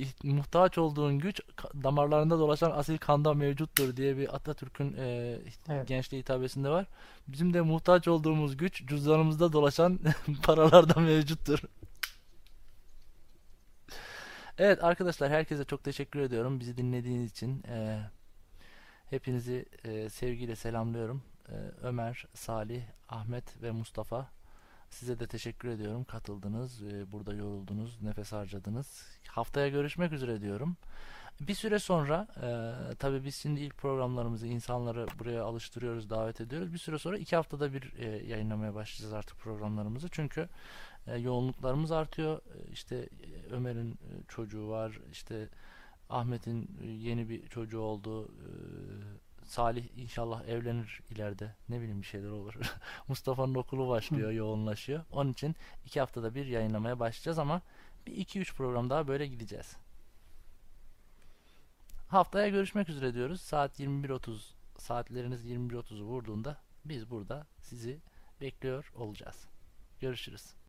B: iht- muhtaç olduğun güç damarlarında dolaşan asil kanda mevcuttur diye bir Atatürk'ün ee,
D: Evet.
B: gençliğe hitabesinde var. Bizim de muhtaç olduğumuz güç cüzdanımızda dolaşan paralarda mevcuttur. Evet arkadaşlar herkese çok teşekkür ediyorum bizi dinlediğiniz için. Ee, hepinizi e, sevgiyle selamlıyorum. Ee, Ömer, Salih, Ahmet ve Mustafa. Size de teşekkür ediyorum. Katıldınız, e, burada yoruldunuz, nefes harcadınız. Haftaya görüşmek üzere diyorum. Bir süre sonra e, tabii biz şimdi ilk programlarımızı insanları buraya alıştırıyoruz, davet ediyoruz. Bir süre sonra iki haftada bir e, yayınlamaya başlayacağız artık programlarımızı. Çünkü e, yoğunluklarımız artıyor. E, işte e, Ömer'in e, çocuğu var, işte Ahmet'in e, yeni bir çocuğu oldu. E, Salih inşallah evlenir ileride. Ne bileyim bir şeyler olur. Mustafa'nın okulu başlıyor, yoğunlaşıyor. Onun için iki haftada bir yayınlamaya başlayacağız ama bir iki üç program daha böyle gideceğiz. Haftaya görüşmek üzere diyoruz. Saat 21.30 saatleriniz 21.30'u vurduğunda biz burada sizi bekliyor olacağız. Görüşürüz.